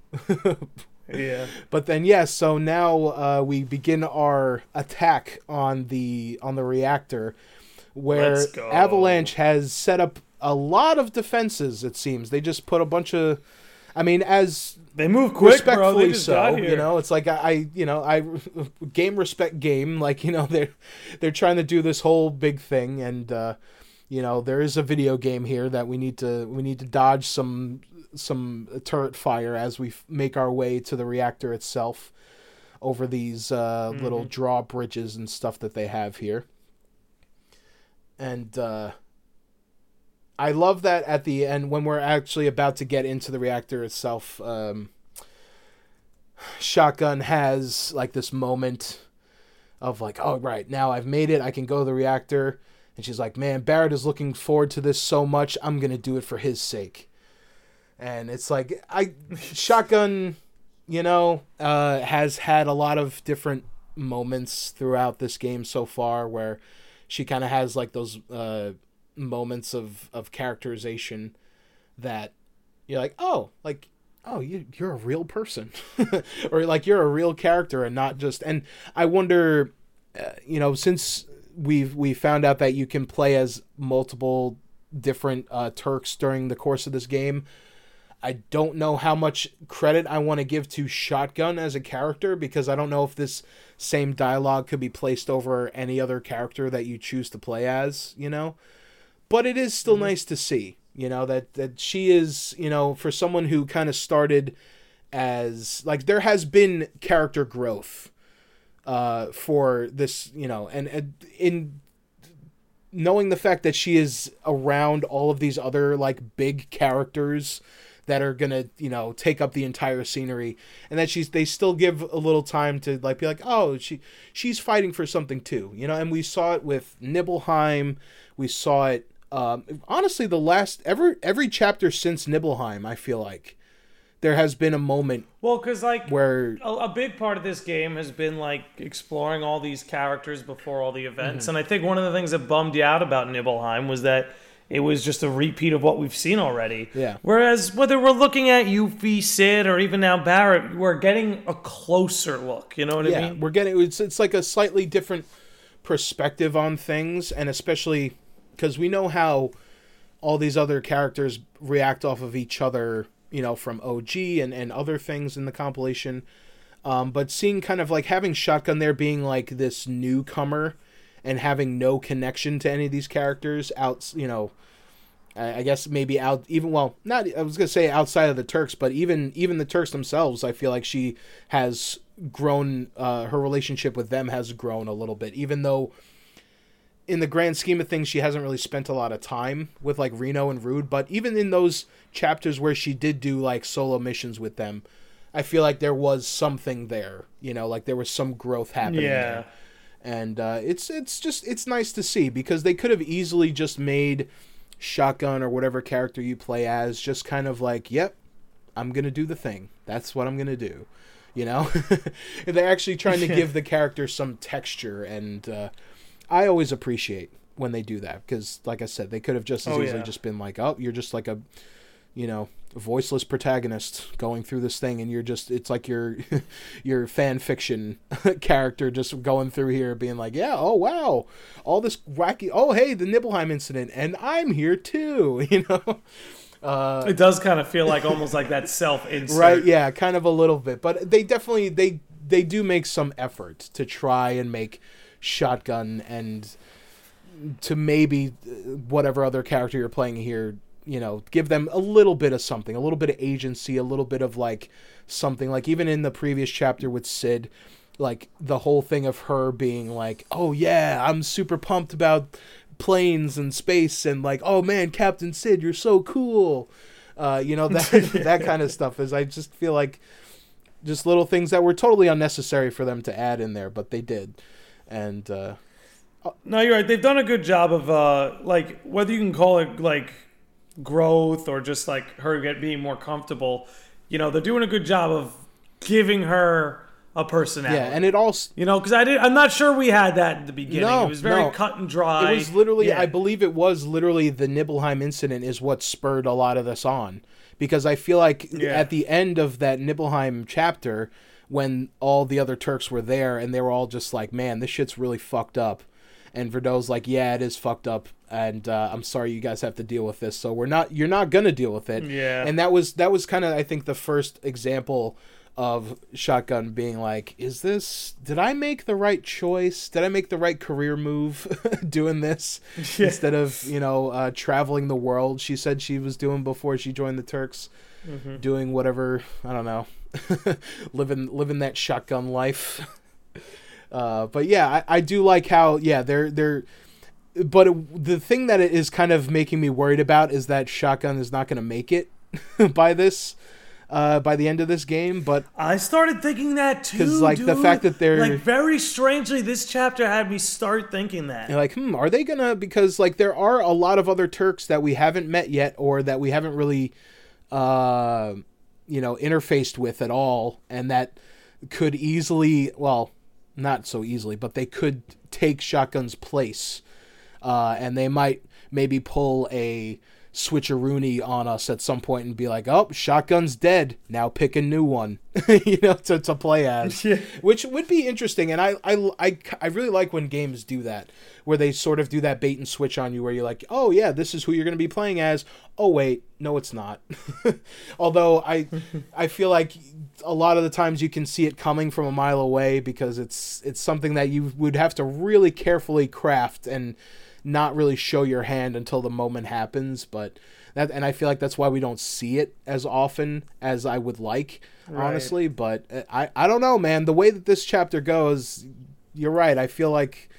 Yeah. but then yes so now uh we begin our attack on the on the reactor where avalanche has set up a lot of defenses it seems. They just put a bunch of i mean as They move quick, respectfully so you know it's like I, I you know i game respect game like you know they're they're trying to do this whole big thing and uh you know there is a video game here that we need to we need to dodge some some turret fire as we f- make our way to the reactor itself over these uh, Mm-hmm. little drawbridges and stuff that they have here and uh I love that at the end when we're actually about to get into the reactor itself. Um, Shotgun has like this moment of like, oh right, now I've made it. I can go to the reactor, and she's like, man, Barrett is looking forward to this so much. I'm gonna do it for his sake. And it's like I, Shotgun, you know, uh, has had a lot of different moments throughout this game so far where she kind of has like those uh, moments of of characterization that you're like, oh, like oh, you you're a real person, or like you're a real character and not just. And I wonder, uh, you know, since we've we found out that you can play as multiple different uh, Turks during the course of this game. I don't know how much credit I want to give to Shotgun as a character because I don't know if this same dialogue could be placed over any other character that you choose to play as, you know? But it is still nice to see. You know that that she is, you know, for someone who kind of started as like there has been character growth uh for this, you know, and, and in knowing the fact that she is around all of these other like big characters that are gonna you know take up the entire scenery. And that she's they still give a little time to like be like oh she she's fighting for something too you know? And we saw it with nibelheim. We saw it um, honestly the last every every chapter since nibelheim i feel like there has been a moment Well, because like where a, a big part of this game has been like exploring all these characters before all the events, Mm-hmm. and I think one of the things that bummed you out about Nibelheim was that it was just a repeat of what we've seen already. Yeah. Whereas whether we're looking at Yuffie, Cid, or even now Barrett, we're getting a closer look. You know what I yeah mean? we're getting it's it's like a slightly different perspective on things and especially because we know how all these other characters react off of each other you know from og and and other things in the compilation um, but seeing kind of like having shotgun there being like this newcomer and having no connection to any of these characters out you know I guess maybe out even well not I was gonna say outside of the Turks, but even even the Turks themselves, I feel like she has grown. Uh, her relationship with them has grown a little bit, even though in the grand scheme of things, she hasn't really spent a lot of time with like Reno and Rude. But even in those chapters where she did do like solo missions with them, I feel like there was something there. You know, like there was some growth happening. Yeah. there and uh, it's it's just it's nice to see because they could have easily just made shotgun or whatever character you play as just kind of like yep i'm gonna do the thing that's what i'm gonna do you know they're actually trying to give the character some texture and uh, i always appreciate when they do that because like i said they could have just as Oh, easily yeah. just been like oh you're just like a you know voiceless protagonist going through this thing and you're just it's like your your fan fiction character just going through here being like yeah oh wow all this wacky oh hey the nibelheim incident and i'm here too you know uh It does kind of feel like almost like that self insert. right yeah kind of a little bit but they definitely they they do make some effort to try and make shotgun and to maybe uh, whatever other character you're playing here you know give them a little bit of something a little bit of agency a little bit of like something. Like even in the previous chapter with Cid like the whole thing of her being like oh yeah i'm super pumped about planes and space and like oh man captain Cid you're so cool. Uh, you know that that kind of stuff is i just feel like just little things that were totally unnecessary for them to add in there but they did. And uh, No, you're right. They've done a good job of uh like whether you can call it like growth or just like her get being more comfortable. You know, they're doing a good job of giving her a personality. yeah and it all you know, because I did. I'm not sure we had that in the beginning. No, it was very no. cut and dry. it was literally Yeah. i believe it was literally the nibelheim incident is what spurred a lot of this on because i feel like Yeah. at the end of that nibelheim chapter when all the other turks were there and they were all just like man this shit's really fucked up and Verdot's like yeah it is fucked up. And uh, i'm sorry you guys have to deal with this. So we're not you're not gonna deal with it. Yeah. and that was that was kind of i think the first example of shotgun being like is this did i make the right choice? Did i make the right career move doing this? Yeah. instead of you know uh, traveling the world. She said she was doing before she joined the turks. Mm-hmm. doing whatever i don't know. Living living that shotgun life uh, but yeah I, I do like how yeah they're they're but it, the thing that it is kind of making me worried about is that shotgun is not going to make it by this uh, by the end of this game but I started thinking that too. 'Cause, like, the fact that they're- like very strangely, this chapter had me start thinking that. You're like, hmm, are they gonna? Because like there are a lot of other Turks that we haven't met yet, or that we haven't really, uh, you know, interfaced with at all, and that could easily, well, not so easily, but they could take Shotgun's place, uh, and they might maybe pull a switcheroony on us at some point and be like, oh, Shotgun's dead. Now pick a new one, you know, to, to play as. Yeah. which would be interesting. And I, I i i really like when games do that where they sort of do that bait and switch on you where you're like oh yeah this is who you're going to be playing as. Oh wait no it's not. Although i i feel like a lot of the times you can see it coming from a mile away because it's it's something that you would have to really carefully craft and not really show your hand until the moment happens but That and I feel like that's why we don't see it as often as I would like, Right. honestly. But uh, I I don't know, man. The way that this chapter goes, you're right. I feel like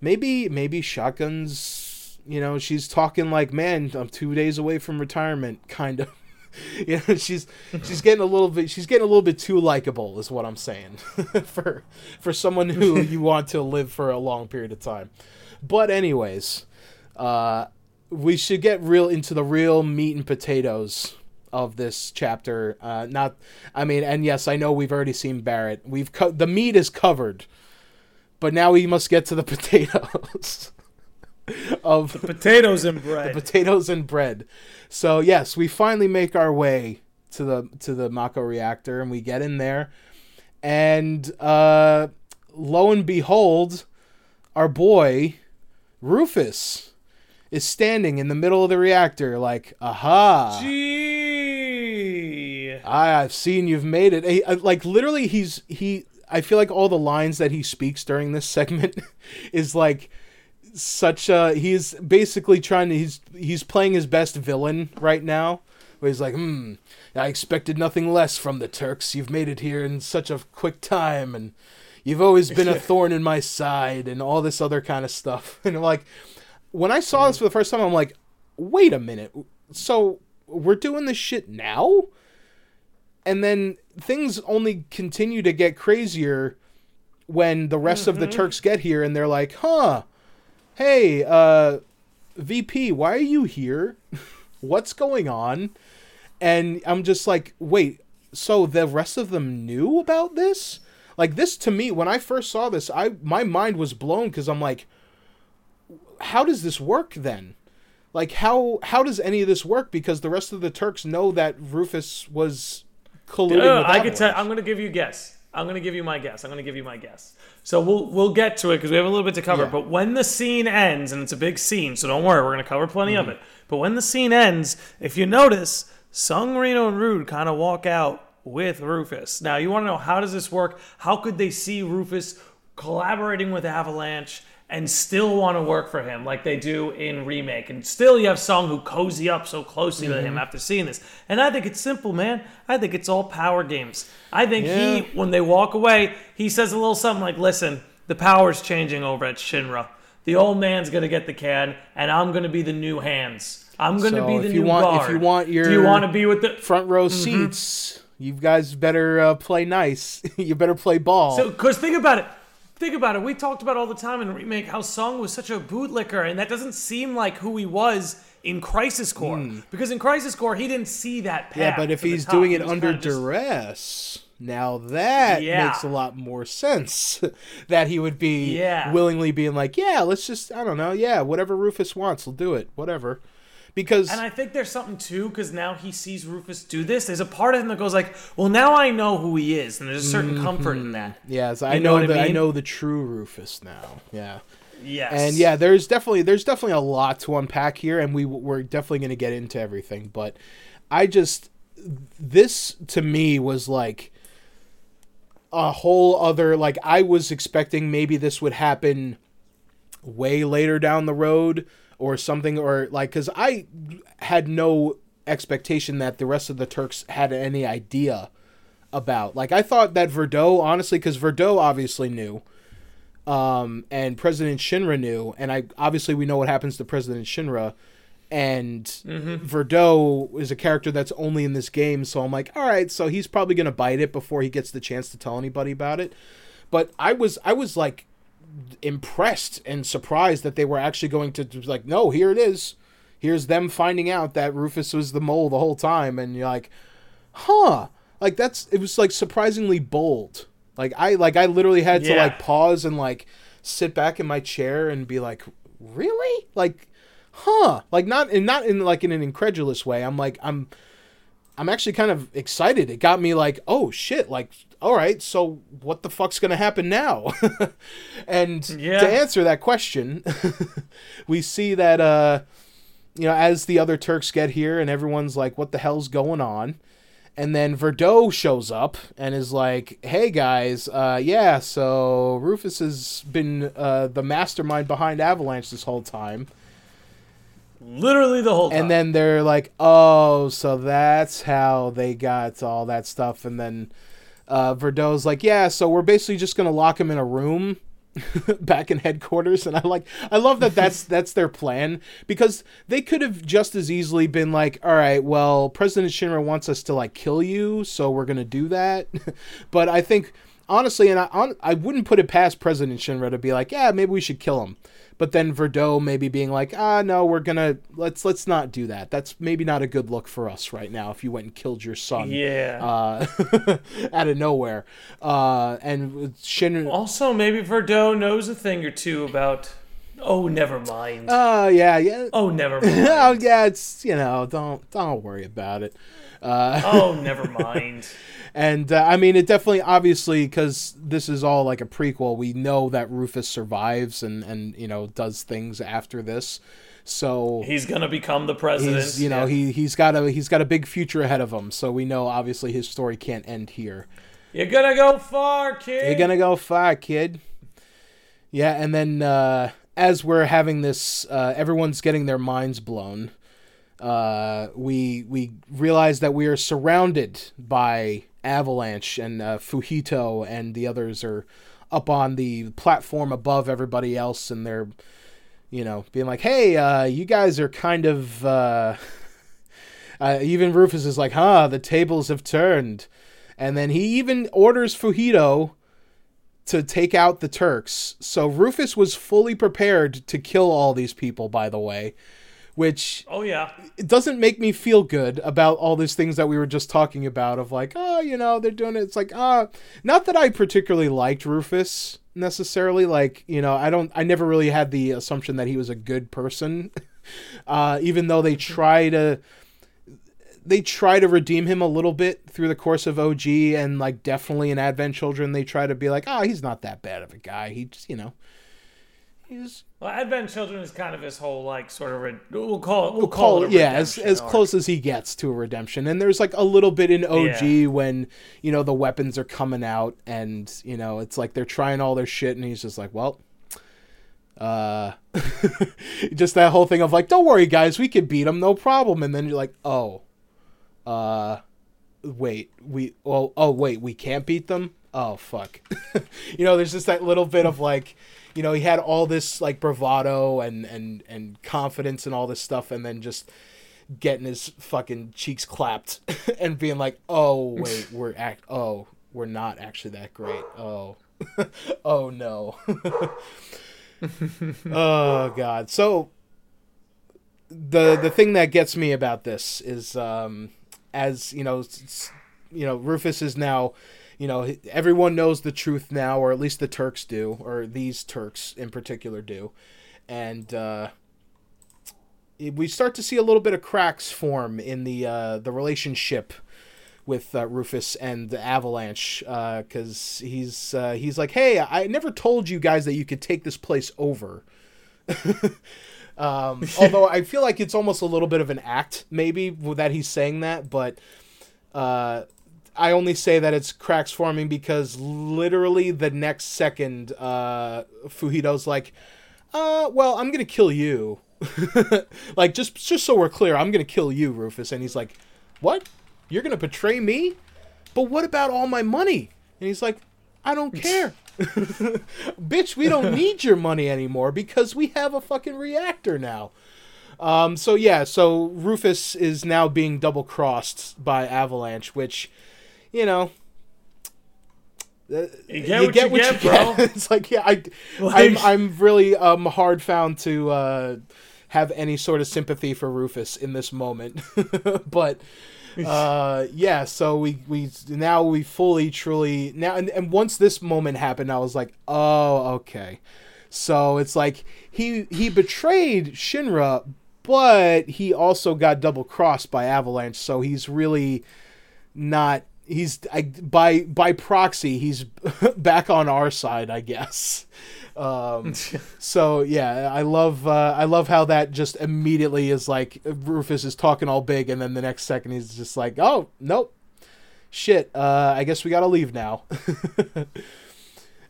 maybe maybe shotguns. You know, she's talking like, man, I'm two days away from retirement, kind of. you know, she's she's getting a little bit she's getting a little bit too likable, is what I'm saying, for for someone who you want to live for a long period of time. But anyways, uh, we should get real into the real meat and potatoes of this chapter. Uh, not, I mean, and yes, I know we've already seen Barrett. We've co- the meat is covered, but now we must get to the potatoes of the Potatoes and bread. The potatoes and bread. So yes, we finally make our way to the to the Mako reactor, and we get in there, and uh, lo and behold, our boy Rufus is standing in the middle of the reactor, like, aha. Gee. I, I've seen you've made it. He, uh, like literally, he's he. I feel like all the lines that he speaks during this segment is like such a. He's basically trying to. He's he's playing his best villain right now. Where he's like, hmm, I expected nothing less from the Turks. You've made it here in such a quick time, and you've always been a thorn in my side, and all this other kind of stuff. And I'm like, when I saw this for the first time, I'm like, wait a minute. So we're doing this shit now? And then things only continue to get crazier when the rest of the Turks get here and they're like, huh, hey, uh, VP, why are you here? What's going on? And I'm just like, wait, so the rest of them knew about this? Like this to me, when I first saw this, I my mind was blown because I'm like, how does this work then? Like how how does any of this work? Because the rest of the Turks know that Rufus was colluding Uh, with I could tell. I'm going to give you a guess. I'm going to give you my guess. I'm going to give you my guess. So we'll we'll get to it because we have a little bit to cover. Yeah. But when the scene ends, and it's a big scene, so don't worry, we're going to cover plenty Mm-hmm. of it. But when the scene ends, if you notice, Tseng, Reno, and Rude kind of walk out with Rufus. Now you want to know how does this work? How could they see Rufus collaborating with Avalanche? And still want to work for him like they do in remake, and still you have Tseng who cozy up so closely to Mm-hmm. him after seeing this. And I think it's simple, man. I think it's all power games. I think Yeah. he, when they walk away, he says a little something like, "Listen, the power's changing over at Shinra. The old man's gonna get the can, and I'm gonna be the new hands. I'm gonna So be the if new you want- if you want your, do you want to be with the front row Mm-hmm. seats. You guys better uh, play nice. you better play ball. So, because think about it. Think about it. We talked about all the time in remake how Tseng was such a bootlicker, and that doesn't seem like who he was in Crisis Core. Because in Crisis Core, he didn't see that path. Yeah, but if he's top. doing it under kinda just- duress, now that Yeah. makes a lot more sense. that he would be Yeah. willingly being like, yeah, let's just, I don't know, yeah, whatever Rufus wants, we'll do it, whatever. Because And I think there's something too, because now he sees Rufus do this. There's a part of him that goes like, "Well, now I know who he is," and there's a certain mm-hmm. comfort in that. yes, I You know, know what I the I know the true Rufus now. Yeah. Yes. And yeah, there's definitely there's definitely a lot to unpack here, and we we're definitely going to get into everything. But I just this to me was like a whole other like I was expecting maybe this would happen way later down the road or something or like because I had no expectation that the rest of the Turks had any idea about. Like I thought that Verdot honestly because Verdot obviously knew um, and President Shinra knew, and I obviously we know what happens to President Shinra, and Verdot is a character that's only in this game, so I'm like, all right, so he's probably gonna bite it before he gets the chance to tell anybody about it. But I was I was like impressed and surprised that they were actually going to like, no, here it is. Here's them finding out that Rufus was the mole the whole time, and you're like, huh? Like that's it was like surprisingly bold. Like I like I literally had to like pause and like sit back in my chair and be like, really? Like, huh? Like not in not in like in an incredulous way. I'm like I'm I'm actually kind of excited. It got me like, oh shit, like all right, so what the fuck's gonna happen now? and Yeah. to answer that question, we see that uh you know, as the other Turks get here and everyone's like, what the hell's going on? And then Verdot shows up and is like, "Hey guys, uh, yeah, so Rufus has been uh, the mastermind behind Avalanche this whole time. Literally the whole time. and then they're like, "Oh, so that's how they got all that stuff." And then uh, Verdot's like, "Yeah, so we're basically just gonna lock him in a room." back in headquarters and i like i love that that's that's their plan because they could have just as easily been like all right well president shinra wants us to like kill you so we're gonna do that but i think honestly and i on, i wouldn't put it past president shinra to be like yeah maybe we should kill him but then Verdot maybe being like, ah, no, we're gonna let's let's not do that. That's maybe not a good look for us right now. If you went and killed your son, yeah, uh, out of nowhere, uh, and Shin. Also, maybe Verdot knows a thing or two about. Oh, never mind. Oh uh, yeah, yeah. Oh, never mind. oh yeah, it's you know, don't don't worry about it. Uh, oh, never mind. And uh, I mean, it definitely, obviously, because this is all like a prequel, we know that Rufus survives and and you know does things after this. So he's gonna become the president. You know, yeah. he he's got a he's got a big future ahead of him. So we know obviously his story can't end here. You're gonna go far, kid. You're gonna go far, kid. Yeah, and then uh, as we're having this, uh, everyone's getting their minds blown. Uh, we we realize that we are surrounded by Avalanche and uh, Fujito and the others are up on the platform above everybody else, and they're, you know, being like, "Hey, uh, you guys are kind of." Uh, uh, even Rufus is like, "Huh, the tables have turned," and then he even orders Fujito to take out the Turks. So Rufus was fully prepared to kill all these people. By the way which oh yeah. it doesn't make me feel good about all these things that we were just talking about of like oh you know they're doing it. It's like ah uh, not that i particularly liked rufus necessarily. Like you know i don't i never really had the assumption that he was a good person. Uh even though they try to they try to redeem him a little bit through the course of OG and like definitely in Advent Children they try to be like, "Oh, he's not that bad of a guy. He just, you know, He's well, Advent Children is kind of his whole like sort of re- we'll call it we'll, we'll call, call, it yeah as as arc. close as he gets to a redemption. And there's like a little bit in OG yeah. when you know the weapons are coming out and you know it's like they're trying all their shit and he's just like, well, uh, just that whole thing of like, don't worry guys, we can beat them, no problem. And then you're like, oh, uh, wait, we well, oh wait, we can't beat them. Oh fuck, you know, there's just that little bit of like you know, he had all this like bravado and and and confidence and all this stuff, and then just getting his fucking cheeks clapped and being like, "Oh wait, we're act. Oh, we're not actually that great. Oh, oh no. oh god. So the the thing that gets me about this is, um, as you know, you know, Rufus is now you know, everyone knows the truth now, or at least the Turks do, or these Turks in particular do. And uh, we start to see a little bit of cracks form in the uh, the relationship with uh, Rufus and the Avalanche because uh, he's uh, he's like, hey, I never told you guys that you could take this place over. um, although I feel like it's almost a little bit of an act, maybe that he's saying that, but uh, I only say that it's cracks forming because literally the next second, uh, Fujito's like, uh, well, I'm gonna kill you. like just just so we're clear, I'm gonna kill you, Rufus. And he's like, what? You're gonna betray me? But what about all my money? And he's like, I don't care. Bitch, we don't need your money anymore because we have a fucking reactor now. Um, so yeah, so Rufus is now being double crossed by Avalanche, which you know, you get, you what, get you what get, you get, bro. it's like yeah, I, like, I'm I'm really um hard found to uh, have any sort of sympathy for Rufus in this moment, but uh yeah so we we now we fully truly now and, and once this moment happened i was like oh okay. So it's like he he betrayed shinra but he also got double crossed by avalanche so he's really not he's I, by by proxy he's back on our side i guess. Um, so yeah i love uh, i love how that just immediately is like rufus is talking all big and then the next second he's just like oh nope. Shit uh, i guess we gotta leave now.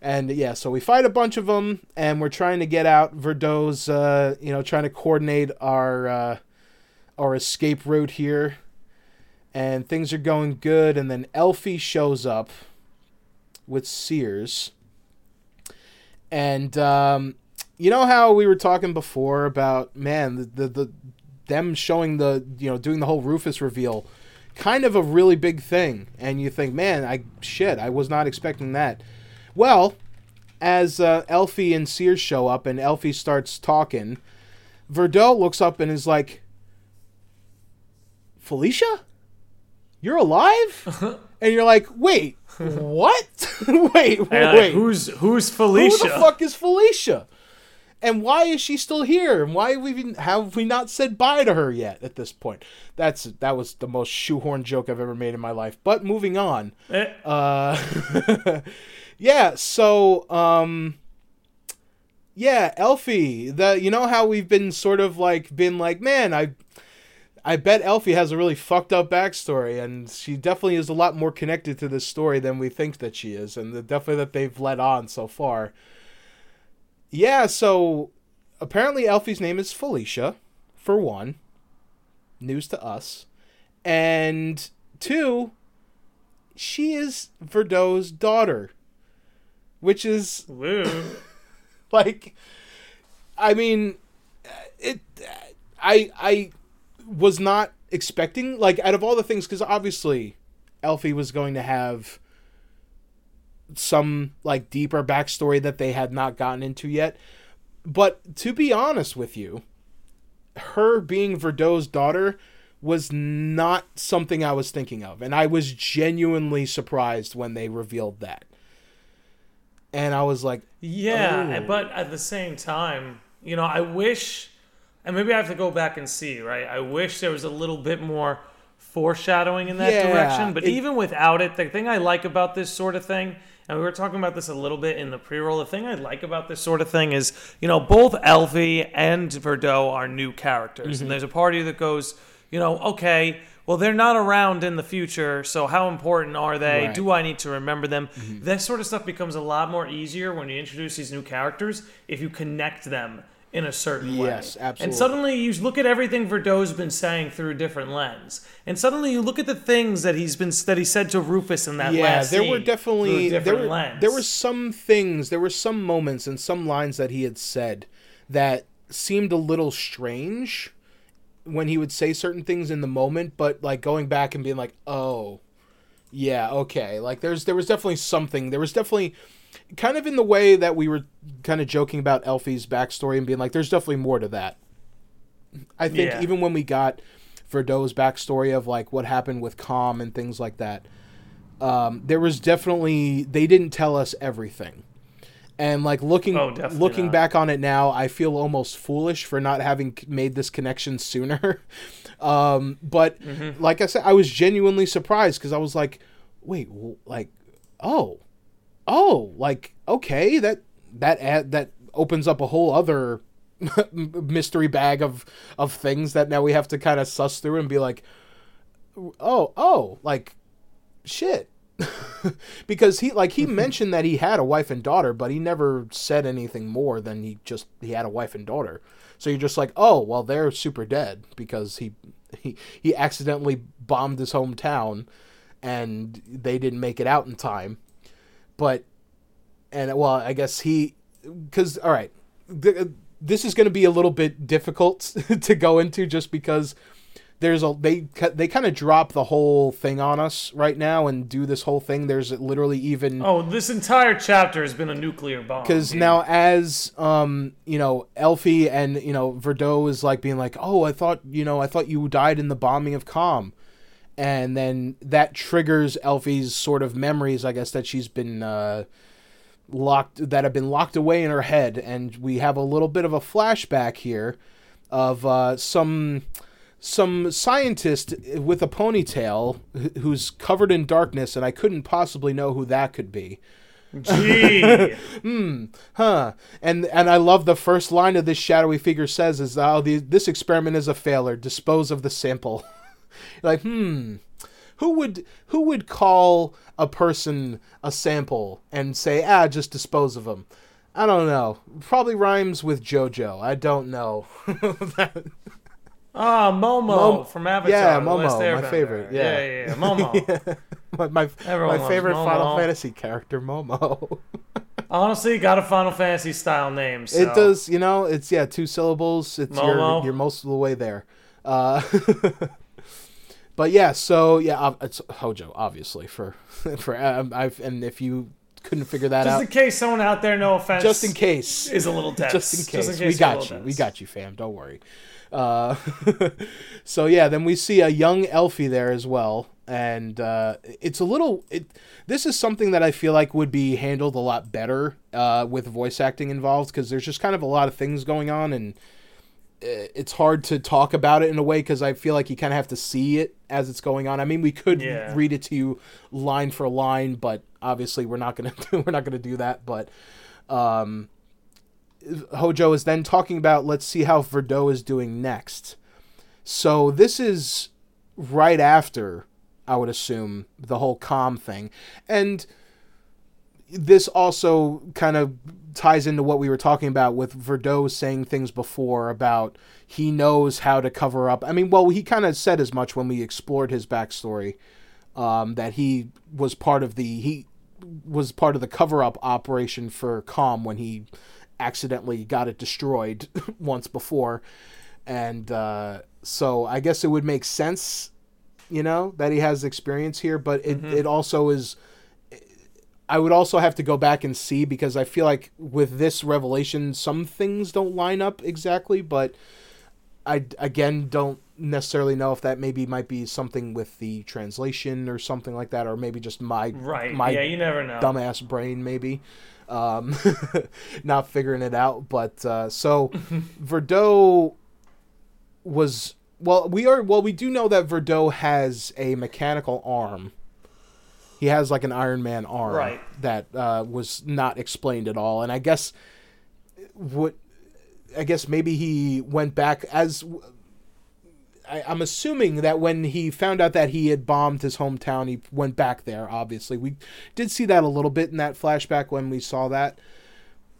And yeah, so we fight a bunch of them, and we're trying to get out. Verdot's, uh, you know, trying to coordinate our uh, our escape route here, and things are going good. And then Elfie shows up with Sears, and um, you know how we were talking before about man the, the the them showing the you know doing the whole Rufus reveal, kind of a really big thing, and you think, man, I shit, I was not expecting that. Well, as uh, Elfie and Sears show up and Elfie starts talking, Verdot looks up and is like, Felicia? You're alive? and you're like, wait, what? wait, wait. like, who's who's Felicia? Who the fuck is Felicia? And why is she still here? And why have we even, have we not said bye to her yet at this point? That's that was the most shoehorn joke I've ever made in my life. But moving on. Eh, Uh, yeah. So, um, yeah, Elfie. The you know how we've been sort of like been like, man, I, I bet Elfie has a really fucked up backstory, and she definitely is a lot more connected to this story than we think that she is, and the, definitely that they've let on so far. Yeah. So apparently, Elfie's name is Felicia, for one. News to us, and two she is Verdot's daughter, which is like, I mean, it. I I was not expecting like out of all the things because obviously, Elfie was going to have some like deeper backstory that they had not gotten into yet. But to be honest with you, her being Verdot's daughter was not something I was thinking of, and I was genuinely surprised when they revealed that. And I was like, Yeah, Oh. but at the same time, you know, I wish, and maybe I have to go back and see, right? I wish there was a little bit more foreshadowing in that Yeah, direction. But it- even without it, the thing I like about this sort of thing, and we were talking about this a little bit in the pre-roll, the thing I like about this sort of thing is, you know, both Elfie and Verdot are new characters, Mm-hmm. and there's a party that goes, you know, okay. Well, they're not around in the future, so how important are they? Right. Mm-hmm. Do I need to remember them? That sort of stuff becomes a lot more easier when you introduce these new characters if you connect them in a certain way. Yes, absolutely. And suddenly you look at everything Verdot's been saying through a different lens, and suddenly you look at the things that he's been that he said to Rufus in that yeah, last there were definitely a there different were, lens. there were some things, there were some moments and some lines that he had said that seemed a little strange when he would say certain things in the moment, but like going back and being like, "Oh, yeah, okay." Like there's there was definitely something. There was definitely kind of in the way that we were kind of joking about Elfie's backstory and being like, "There's definitely more to that." I think Yeah. even when we got Verdot's backstory of like what happened with Kalm and things like that, um, there was definitely they didn't tell us everything. And like looking Oh, looking not. back on it now, I feel almost foolish for not having made this connection sooner. um, but Mm-hmm. like I said, I was genuinely surprised because I was like, wait, like, oh, oh, like okay, that that ad, that opens up a whole other mystery bag of of things that now we have to kind of suss through and be like, oh, oh, like shit. because he like he mentioned that he had a wife and daughter, but he never said anything more than he just he had a wife and daughter. So you're just like, oh well, they're super dead because he he he accidentally bombed his hometown, and they didn't make it out in time. But and well, I guess he because all right, th- this is going to be a little bit difficult to go into just because there's a they they kind of drop the whole thing on us right now and do this whole thing. There's literally even Oh, this entire chapter has been a nuclear bomb. because now as um you know Elfie and you know Verdot is like being like oh I thought you know I thought you died in the bombing of Kalm and then that triggers Elfie's sort of memories I guess that she's been uh locked that have been locked away in her head. And we have a little bit of a flashback here of uh some some scientist with a ponytail who's covered in darkness and I couldn't possibly know who that could be. Gee. Hmm. Huh. And and i love the first line of this shadowy figure says is oh the, this experiment is a failure. Dispose of the sample like hmm who would who would call a person a sample and say ah just dispose of them? I don't know. Probably rhymes with JoJo. I don't know. Ah, Momo Mom- from Avatar. yeah, Momo, my favorite, yeah. yeah, yeah, yeah. Momo. my my, Everyone my loves favorite Final Fantasy character, Momo. Honestly, got a Final Fantasy style name. So. It does, you know, it's yeah, two syllables. It's you're, Momo. you're most of the way there. Uh, but yeah, so yeah, it's Hojo, obviously for for um, I've and if you couldn't figure that Just out, just in case someone out there, no offense, just in case, is a little dense. just in case, we you're a got little you, we got you, fam. Don't worry. Uh, so yeah, then we see a young Elfie there as well, and uh, it's a little. It this is something that I feel like would be handled a lot better uh, with voice acting involved because there's just kind of a lot of things going on and. Uh, It's hard to talk about it in a way because I feel like you kind of have to see it as it's going on. I mean, we could Yeah. read it to you line for line, but obviously we're not gonna we're not gonna do that. But um, Hojo is then talking about let's see how Verdot is doing next. So this is right after I would assume the whole Kalm thing. And this also kind of ties into what we were talking about with Verdot saying things before about he knows how to cover up. I mean, well, he kind of said as much when we explored his backstory um, that he was part of the he was part of the cover up operation for Kalm when he accidentally got it destroyed once before, and uh, so I guess it would make sense, you know, that he has experience here. But it it also is. I would also have to go back and see because I feel like with this revelation, some things don't line up exactly, but I again don't necessarily know if that maybe might be something with the translation or something like that, or maybe just my Right. my yeah, you never know. dumbass brain maybe um, not figuring it out but uh, so verdot was well we are well we do know that verdot has a mechanical arm he has like an iron man arm Right. that uh, was not explained at all and i guess what i guess maybe he went back as I, I'm assuming that when he found out that he had bombed his hometown, he went back there. Obviously, we did see that a little bit in that flashback when we saw that.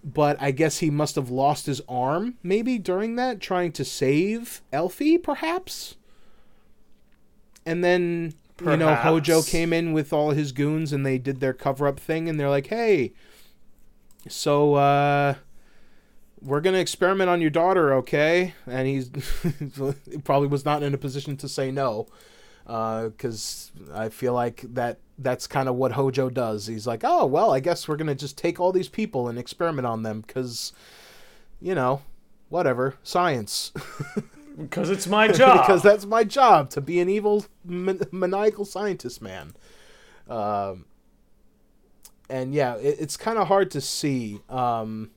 But I guess he must have lost his arm, maybe during that, trying to save Elfie, perhaps. And then you know Hojo came in with all his goons, and they did their cover up thing, and they're like, "Hey, so uh, we're gonna experiment on your daughter, okay?" And he's he probably was not in a position to say no, because I feel like that that's kind of what Hojo does. He's like, "Oh well, I guess we're gonna just take all these people and experiment on them, because, you know, whatever, science." Because it's my job. because that's my job to be an evil man- maniacal scientist man. Um and yeah it, it's kind of hard to see. Um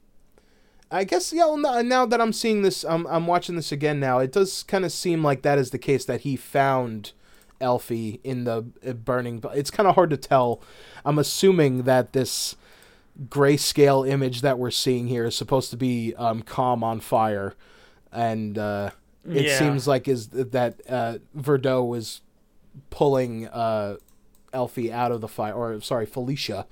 i guess yeah well, now, that i'm seeing this I'm, I'm watching this again now it does kind of seem like that is the case that he found elfie in the uh, burning bu- it's kind of hard to tell. I'm assuming that this grayscale image that we're seeing here is supposed to be um, Kalm on fire and uh it Yeah. seems like is that uh, Verdot was pulling uh, Elfie out of the fire, or sorry, Felicia.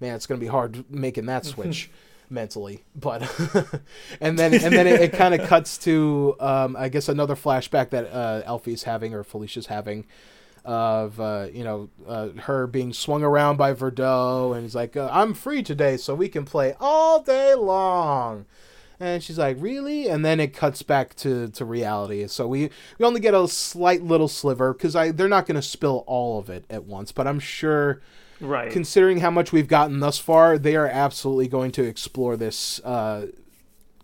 Man, it's gonna be hard making that switch mentally, but and then and then it, it kind of cuts to um, I guess another flashback that uh, Elfie's having or Felicia's having of uh, you know uh, her being swung around by Verdot, and he's like, uh, "I'm free today, so we can play all day long." And she's like, "Really?" And then it cuts back to, to reality. So we, we only get a slight little sliver because I they're not going to spill all of it at once. But I'm sure, right. considering how much we've gotten thus far, they are absolutely going to explore this uh,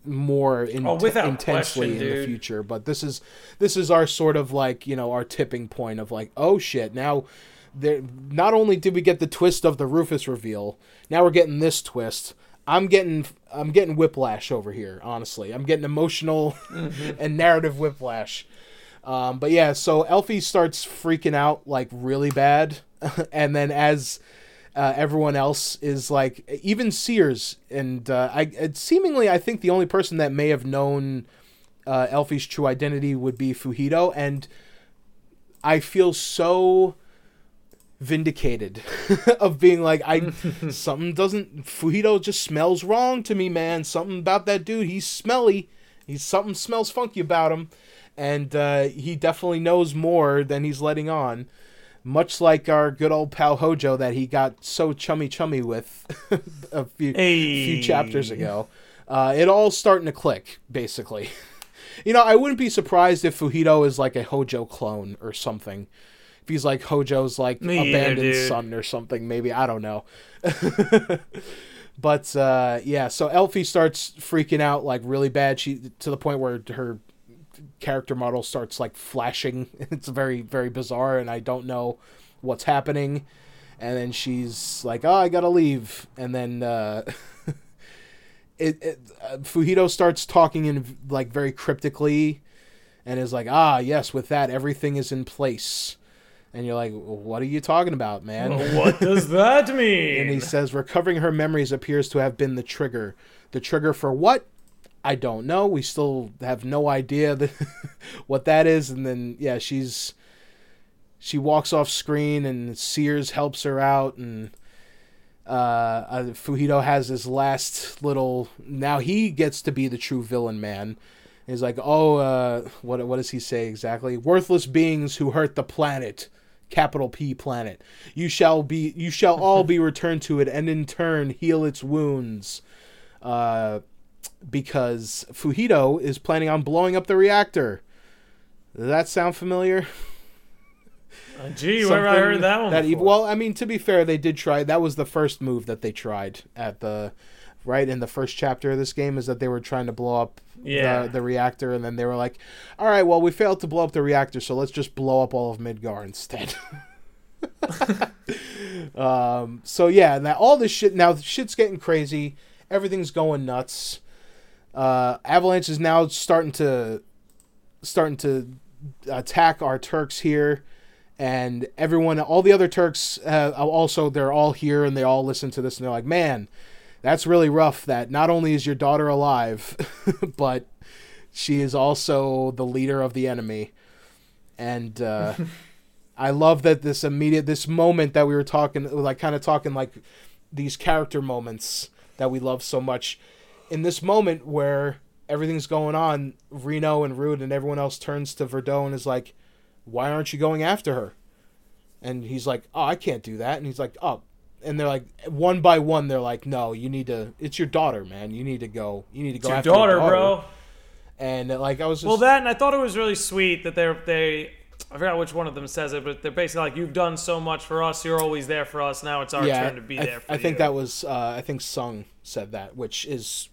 more in- Oh, intensely question, in the future. But this is this is our sort of like you know our tipping point of like, oh shit, now. There, not only did we get the twist of the Rufus reveal, now we're getting this twist. I'm getting I'm getting whiplash over here. Honestly, I'm getting emotional Mm-hmm. and narrative whiplash. Um, but yeah, so Elfie starts freaking out like really bad, and then as uh, everyone else is like, even Sears and uh, I seemingly I think the only person that may have known uh, Elfie's true identity would be Fujito, and I feel so vindicated of being like I something doesn't Fujito just smells wrong to me, man. Something about that dude, he's smelly. He's something smells funky about him, and uh, he definitely knows more than he's letting on. Much like our good old pal Hojo that he got so chummy chummy with a few, Hey. few chapters ago. Uh, it all starting to click, basically. you know, I wouldn't be surprised if Fujito is like a Hojo clone or something. If he's like Hojo's like Me abandoned dude. son or something, maybe I don't know. but uh, yeah, so Elfie starts freaking out like really bad. She to the point where her character model starts like flashing. It's very very bizarre, and I don't know what's happening. And then she's like, "Oh, I gotta leave," and then. Uh, it, it uh, Fujito starts talking in like very cryptically, and is like, "Ah, yes, with that, everything is in place." And you're like, "What are you talking about, man?" what does that mean? and he says, "Recovering her memories appears to have been the trigger. The trigger for what? I don't know. We still have no idea the, what that is." And then, yeah, she's she walks off screen, and Sears helps her out, and uh, uh, Fujito has his last little. Now he gets to be the true villain man. He's like, oh, uh, what what does he say exactly? Worthless beings who hurt the planet, capital P planet. You shall be, you shall all be returned to it, and in turn heal its wounds. Uh, because Fujito is planning on blowing up the reactor. Does that sound familiar? Uh, Gee, where I heard that one? That well, I mean, to be fair, they did try. That was the first move that they tried at the right in the first chapter of this game is that they were trying to blow up Yeah. the, the reactor, and then they were like, "All right, well, we failed to blow up the reactor, so let's just blow up all of Midgar instead." um. So yeah, now all this shit now shit's getting crazy. Everything's going nuts. Uh, Avalanche is now starting to starting to attack our Turks here and everyone all the other turks uh, also they're all here and they all listen to this and they're like man that's really rough that not only is your daughter alive but she is also the leader of the enemy and uh, i love that this immediate this moment that we were talking like kind of talking like these character moments that we love so much in this moment where everything's going on reno and rude and everyone else turns to verdot and is like why aren't you going after her? And he's like, oh, I can't do that. And he's like, oh. And they're like, one by one, they're like, no, you need to. It's your daughter, man. You need to go. You need to go your after daughter, your daughter, bro. And uh, like, I was just. Well, that and I thought it was really sweet that they're they. I forgot which one of them says it, but they're basically like, "You've done so much for us. You're always there for us. Now it's our yeah, turn to be I, there for you. I think you." that was. Uh, I think Tseng said that, which is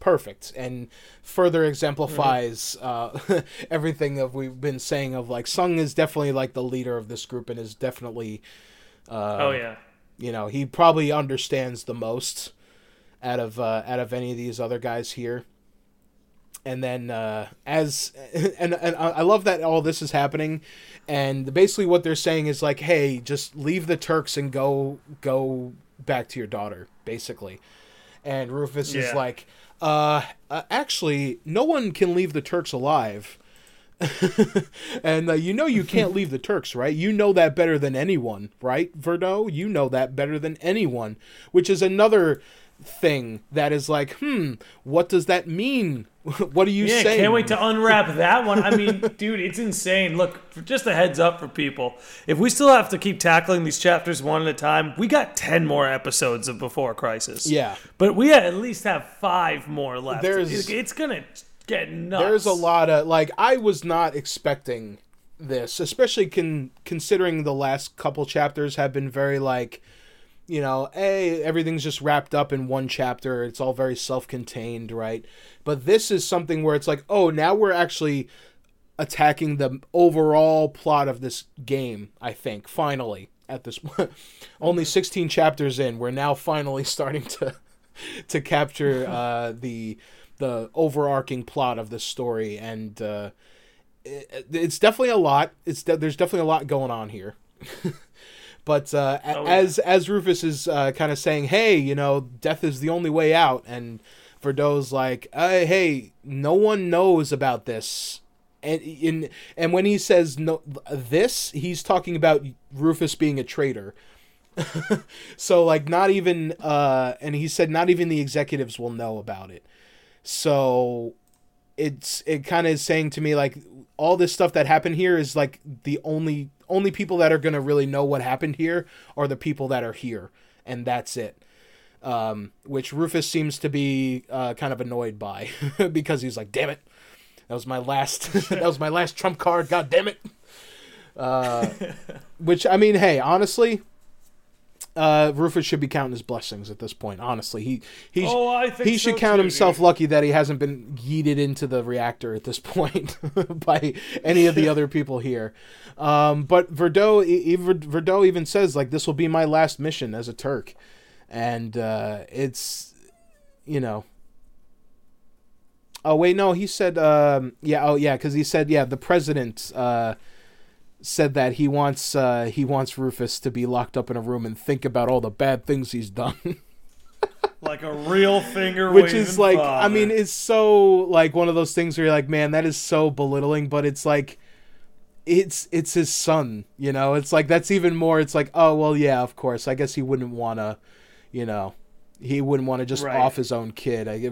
perfect and further exemplifies Mm-hmm. uh, everything that we've been saying of like Tseng is definitely like the leader of this group and is definitely oh yeah. You know he probably understands the most out of uh, out of any of these other guys here. And then uh, as and and I love that all this is happening. And basically what they're saying is like hey just leave the Turks and go go back to your daughter basically. And Rufus is like uh, uh actually no one can leave the Turks alive and uh, you know you can't leave the Turks, right? You know that better than anyone, right, Verdo? You know that better than anyone, which is another thing that is like, hmm, what does that mean? what are you Yeah, saying? can't wait to unwrap that one. I mean, dude, it's insane. Look, for just a heads up for people. If we still have to keep tackling these chapters one at a time, we got 10 more episodes of Before Crisis. Yeah. But we at least have five more left. There's- it's, it's going to get nuts. There's a lot of like I was not expecting this, especially con- considering the last couple chapters have been very like, you know, hey, everything's just wrapped up in one chapter. It's all very self-contained, right? But this is something where it's like, oh, now we're actually attacking the overall plot of this game. I think finally at this point, only 16 chapters in, we're now finally starting to to capture uh, the the overarching plot of this story, and uh, it, it's definitely a lot. It's de- there's definitely a lot going on here. but uh, Oh, yeah. as as Rufus is uh, kind of saying, "Hey, you know, death is the only way out," and Verdot's like, uh, "Hey, no one knows about this and in and when he says no this, he's talking about Rufus being a traitor. so like not even uh and he said not even the executives will know about it. So it's it kind of is saying to me like all this stuff that happened here is like the only only people that are going to really know what happened here are the people that are here and that's it. Um, which rufus seems to be uh, kind of annoyed by because he's like damn it. That was my last that was my last trump card god damn it uh, which i mean hey honestly uh, Rufus should be counting his blessings at this point. Honestly, he he Oh, I think he should so count too, himself dude. lucky that he hasn't been yeeted into the reactor at this point by any of the other people here. Um, but Verdot, even Verdot even says like this will be my last mission as a Turk, and uh, it's you know. Oh wait, no, he said um, yeah, oh yeah, because he said yeah, the president. Uh, said that he wants uh, he wants Rufus to be locked up in a room and think about all the bad things he's done. Like a real finger Which is like father. I mean it's so like one of those things where you're like, man, that is so belittling, but it's like it's it's his son, you know? It's like that's even more it's like, oh well yeah, of course. I guess he wouldn't wanna you know he wouldn't want to just Right. off his own kid. I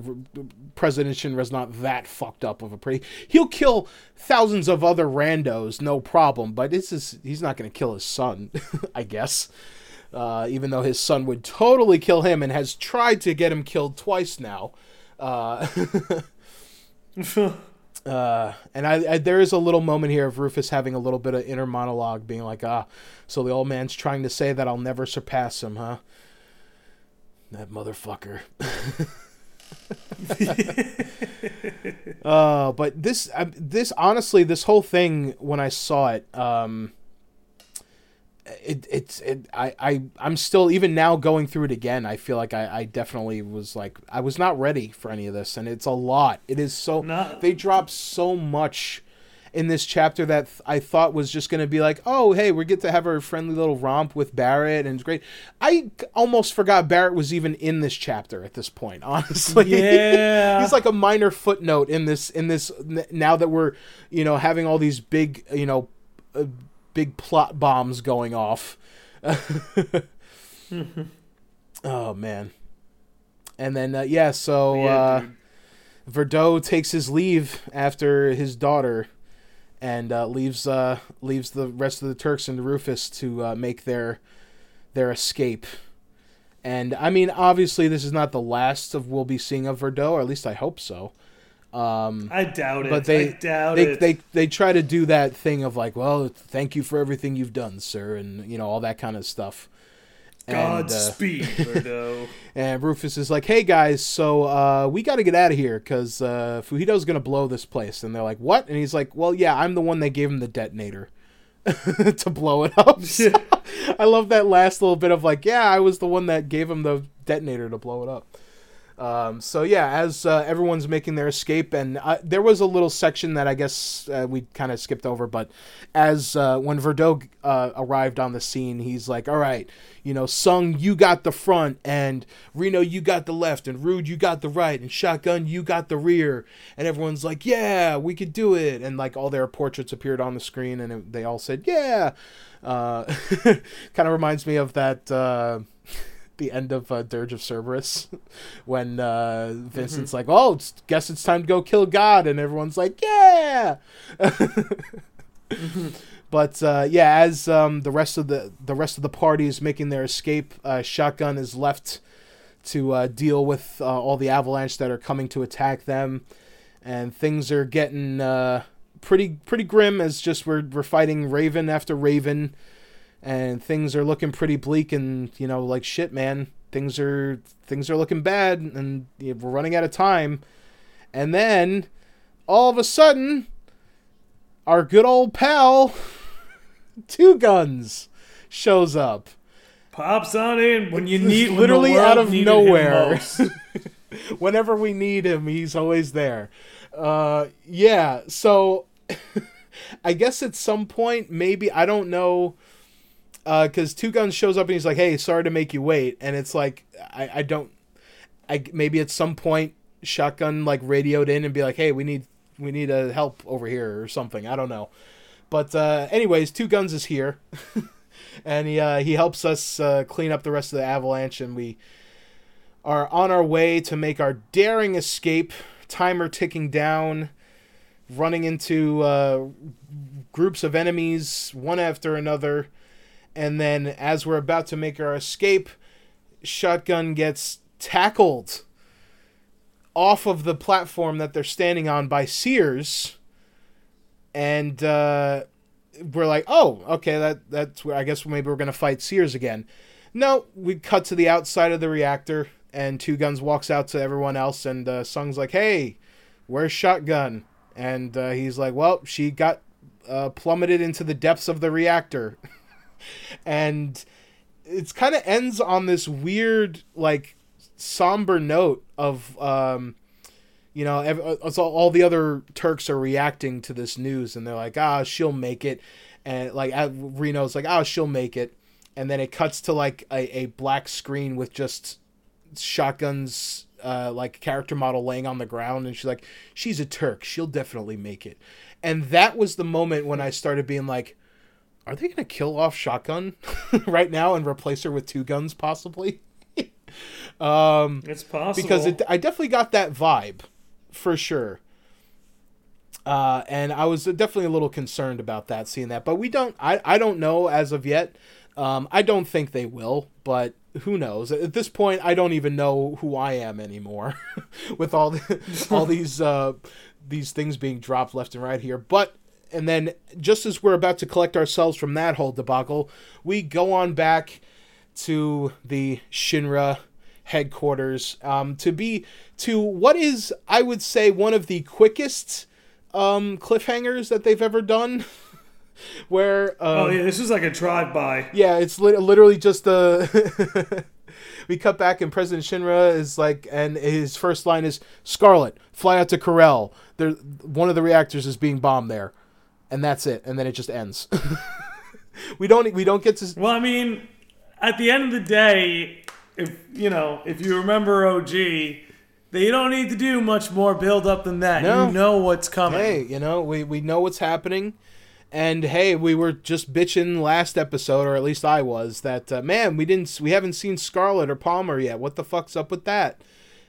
President Shinra's not that fucked up of a pretty. He'll kill thousands of other randos, no problem. But this is he's not going to kill his son, I guess. Uh, even though his son would totally kill him and has tried to get him killed twice now. Uh, uh, and I, I there is a little moment here of Rufus having a little bit of inner monologue, being like, "Ah, so the old man's trying to say that I'll never surpass him, huh?" That motherfucker. uh, but this, uh, this honestly, this whole thing when I saw it, um, it, it's, it, I, I, I'm still even now going through it again. I feel like I, I definitely was like, I was not ready for any of this, and it's a lot. It is so Not- they drop so much in this chapter that th- I thought was just going to be like, oh, hey, we get to have our friendly little romp with Barrett, and it's great. I almost forgot Barrett was even in this chapter at this point. Honestly, Yeah. he's like a minor footnote in this. In this, now that we're, you know, having all these big, you know, uh, big plot bombs going off. oh man. And then uh, yeah, so Yeah, uh. Verdot takes his leave after his daughter, and uh, leaves uh, leaves the rest of the Turks and Rufus to uh, make their their escape. And I mean, obviously, this is not the last of we'll be seeing of Verdot, or at least I hope so. Um, I doubt it. but they I doubt they, it. they they try to do that thing of like, well, thank you for everything you've done, sir, and you know all that kind of stuff. And, uh, Godspeed, and Rufus is like, "Hey guys, so uh, we got to get out of here because uh, Fuhito's gonna blow this place." And they're like, "What?" And he's like, "Well, yeah, I'm the one that gave him the detonator to blow it up." So, I love that last little bit of like, "Yeah, I was the one that gave him the detonator to blow it up." Um, so yeah, as uh, everyone's making their escape, and uh, there was a little section that I guess uh, we kind of skipped over, but as uh, when Verdot uh, arrived on the scene, he's like, "All right, you know, Tseng, you got the front, and Reno, you got the left, and Rude, you got the right, and Shotgun, you got the rear," and everyone's like, "Yeah, we could do it," and like all their portraits appeared on the screen, and it, they all said, "Yeah." Kind of reminds me of that. The end of uh, Dirge of Cerberus when uh, Vincent's like, "Oh, it's, guess it's time to go kill God," and everyone's like, "Yeah." But uh, yeah, as um, the rest of the the rest of the party is making their escape, uh, Shotgun is left to uh, deal with uh, all the avalanche that are coming to attack them, and things are getting uh, pretty pretty grim. As just we're we're fighting Raven after Raven, and things are looking pretty bleak. And you know, like shit, man, things are things are looking bad, and you know, we're running out of time. And then all of a sudden, our good old pal, Two Guns, shows up. Pops on in when you need Literally out of nowhere. Whenever we need him, he's always there. Uh, yeah, so I guess at some point, maybe, I don't know, because Two Guns shows up and he's like, hey, sorry to make you wait. And it's like, I, I don't, I, maybe at some point, Shotgun like radioed in and be like, hey, we need we need a help over here or something. I don't know. But uh, anyways, Two Guns is here, and he uh, he helps us uh, clean up the rest of the avalanche, and we are on our way to make our daring escape. Timer ticking down, running into uh, groups of enemies one after another, and then as we're about to make our escape, Shotgun gets tackled off of the platform that they're standing on by Shears, and uh, we're like, oh, okay, that that's where I guess maybe we're gonna fight Shears again. No, we cut to the outside of the reactor, and Two Guns walks out to everyone else, and uh, Tseng's like, hey, where's Shotgun? And uh, he's like, well, she got uh, plummeted into the depths of the reactor, and it's kind of ends on this weird like somber note of um, you know uh, so all the other Turks are reacting to this news and they're like ah she'll make it. And like Reno's like ah she'll make it. And then it cuts to like a, a black screen with just shotguns uh, like character model laying on the ground and she's like she's a Turk. She'll definitely make it. And that was the moment when I started being like are they gonna kill off shotgun right now and replace her with two guns possibly? Um It's possible. because it, i definitely got that vibe for sure. Uh and i was definitely a little concerned about that seeing that. But we don't i i don't know as of yet. Um i don't think they will but who knows? At this point i don't even know who i am anymore with all the, all these uh these things being dropped left and right here. But and then just as we're about to collect ourselves from that whole debacle, we go on back to the Shinra headquarters um, to be to what is I would say one of the quickest um, cliffhangers that they've ever done. Where um, oh yeah, this is like a drive by. yeah, it's li- literally just a. we cut back and President Shinra is like, and his first line is Scarlet, fly out to Corel. There, one of the reactors is being bombed there, and that's it. And then it just ends. we don't we don't get to Well, I mean, at the end of the day, if you know, if you remember OG, they don't need to do much more build up than that. No. You know what's coming. hey, you know, we, we know what's happening. And hey, we were just bitching last episode, or at least I was, that uh, man, we didn't, we haven't seen Scarlet or Palmer yet. What the fuck's up with that?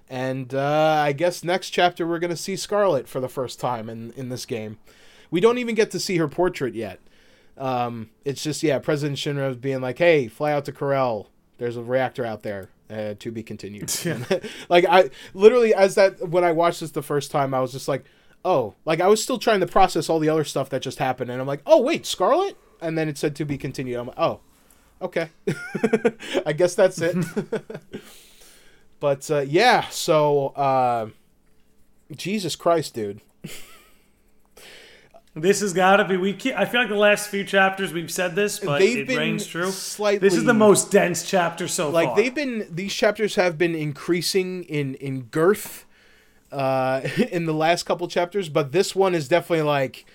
And uh, I guess next chapter we're gonna see Scarlet for the first time in in this game. We don't even get to see her portrait yet. Um, it's just yeah, President Shinra being like, "Hey, fly out to Corel. There's a reactor out there." Uh, to be continued. like I literally, as that when I watched this the first time, I was just like, "Oh!" Like I was still trying to process all the other stuff that just happened, and I'm like, "Oh wait, Scarlet," and then it said to be continued. I'm like, "Oh, okay. I guess that's it." but uh, yeah, so uh, Jesus Christ, dude. This has got to be. We. Keep, I feel like the last few chapters we've said this, but They've it been reigns true. slightly This is the most dense chapter so like far. they've been these chapters have been increasing in in girth uh in the last couple chapters but this one is definitely like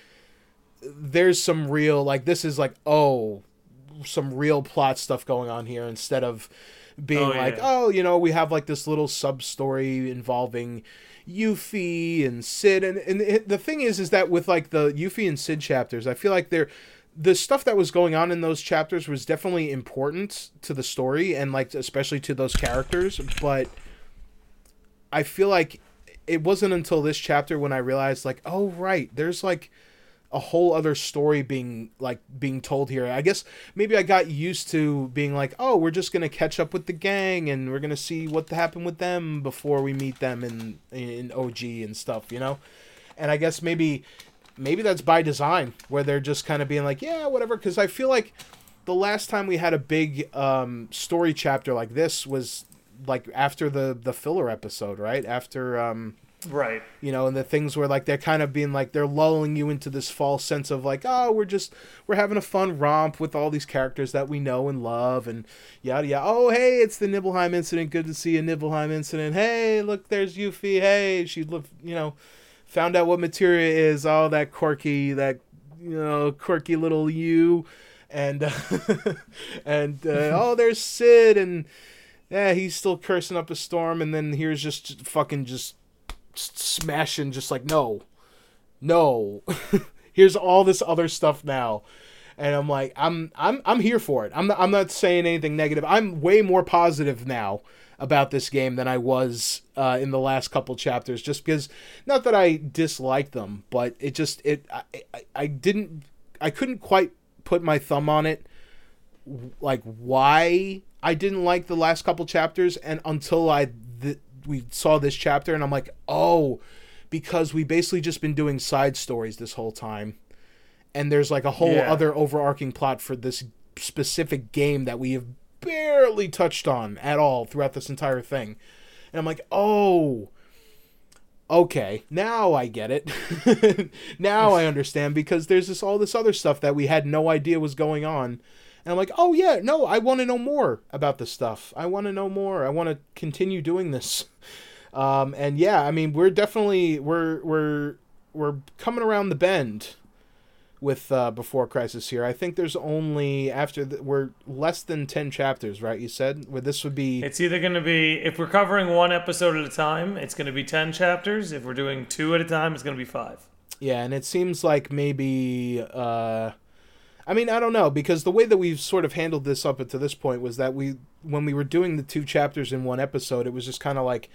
there's some real like this is like oh some real plot stuff going on here instead of being Oh, like oh you know we have like this little sub story involving Yuffie and Cid and and it, the thing is is that with like the Yuffie and Cid chapters I feel like they're the stuff that was going on in those chapters was definitely important to the story and like especially to those characters but i feel like it wasn't until this chapter when i realized like oh right there's like a whole other story being like being told here. I guess maybe i got used to being like oh we're just gonna catch up with the gang and we're gonna see what happened with them before we meet them in in og and stuff you know? And i guess maybe maybe that's by design where they're just kind of being like yeah whatever. Because i feel like the last time we had a big um, story chapter like this was like after the the filler episode right? After um right. you know and the things where like they're kind of being like they're lulling you into this false sense of like oh we're just we're having a fun romp with all these characters that we know and love and yada yada. Oh hey it's the nibelheim incident. Good to see a nibelheim incident. Hey look there's yuffie. Hey she look you know found out what materia is. All that quirky that you know quirky little you. And uh, and uh, oh there's Cid and yeah he's still cursing up a storm and then here's just fucking just smashing just like no no, here's all this other stuff now. And I'm like, I'm I'm I'm here for it. I'm not, I'm not saying anything negative. I'm way more positive now about this game than I was uh, in the last couple chapters. Just because, not that I dislike them, but it just it I, I, I didn't I couldn't quite put my thumb on it, like why I didn't like the last couple chapters, and until I th- we saw this chapter, and I'm like, oh, because we basically just been doing side stories this whole time, and there's like a whole Yeah. other overarching plot for this specific game that we have barely touched on at all throughout this entire thing, and I'm like, oh. Okay, now I get it. now I understand because there's this all this other stuff that we had no idea was going on. And I'm like, "Oh yeah, no, I want to know more about this stuff. I want to know more. I want to continue doing this." Um, and yeah, I mean, we're definitely we're we're we're coming around the bend with uh, Before Crisis here. I think there's only after the, we're less than 10 chapters, right? You said where this would be It's either going to be if we're covering one episode at a time, it's going to be ten chapters. If we're doing two at a time, it's going to be five. Yeah, and it seems like maybe uh I mean, I don't know because the way that we've sort of handled this up to this point was that we when we were doing the two chapters in one episode, it was just kind of like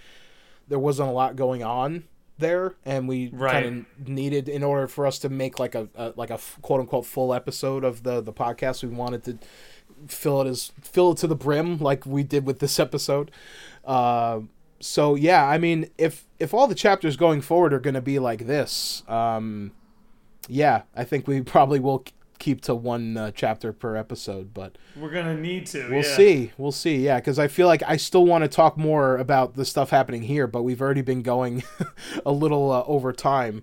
there wasn't a lot going on there and we Right. kind of needed in order for us to make like a, a like a quote unquote full episode of the the podcast, we wanted to fill it as fill it to the brim like we did with this episode. Uh, so yeah, I mean, if if all the chapters going forward are going to be like this, um, yeah, I think we probably will keep to one uh, chapter per episode, but We're to need to. we'll yeah. see. We'll see. Yeah, because I feel like I still want to talk more about the stuff happening here, but we've already been going a little uh, over time.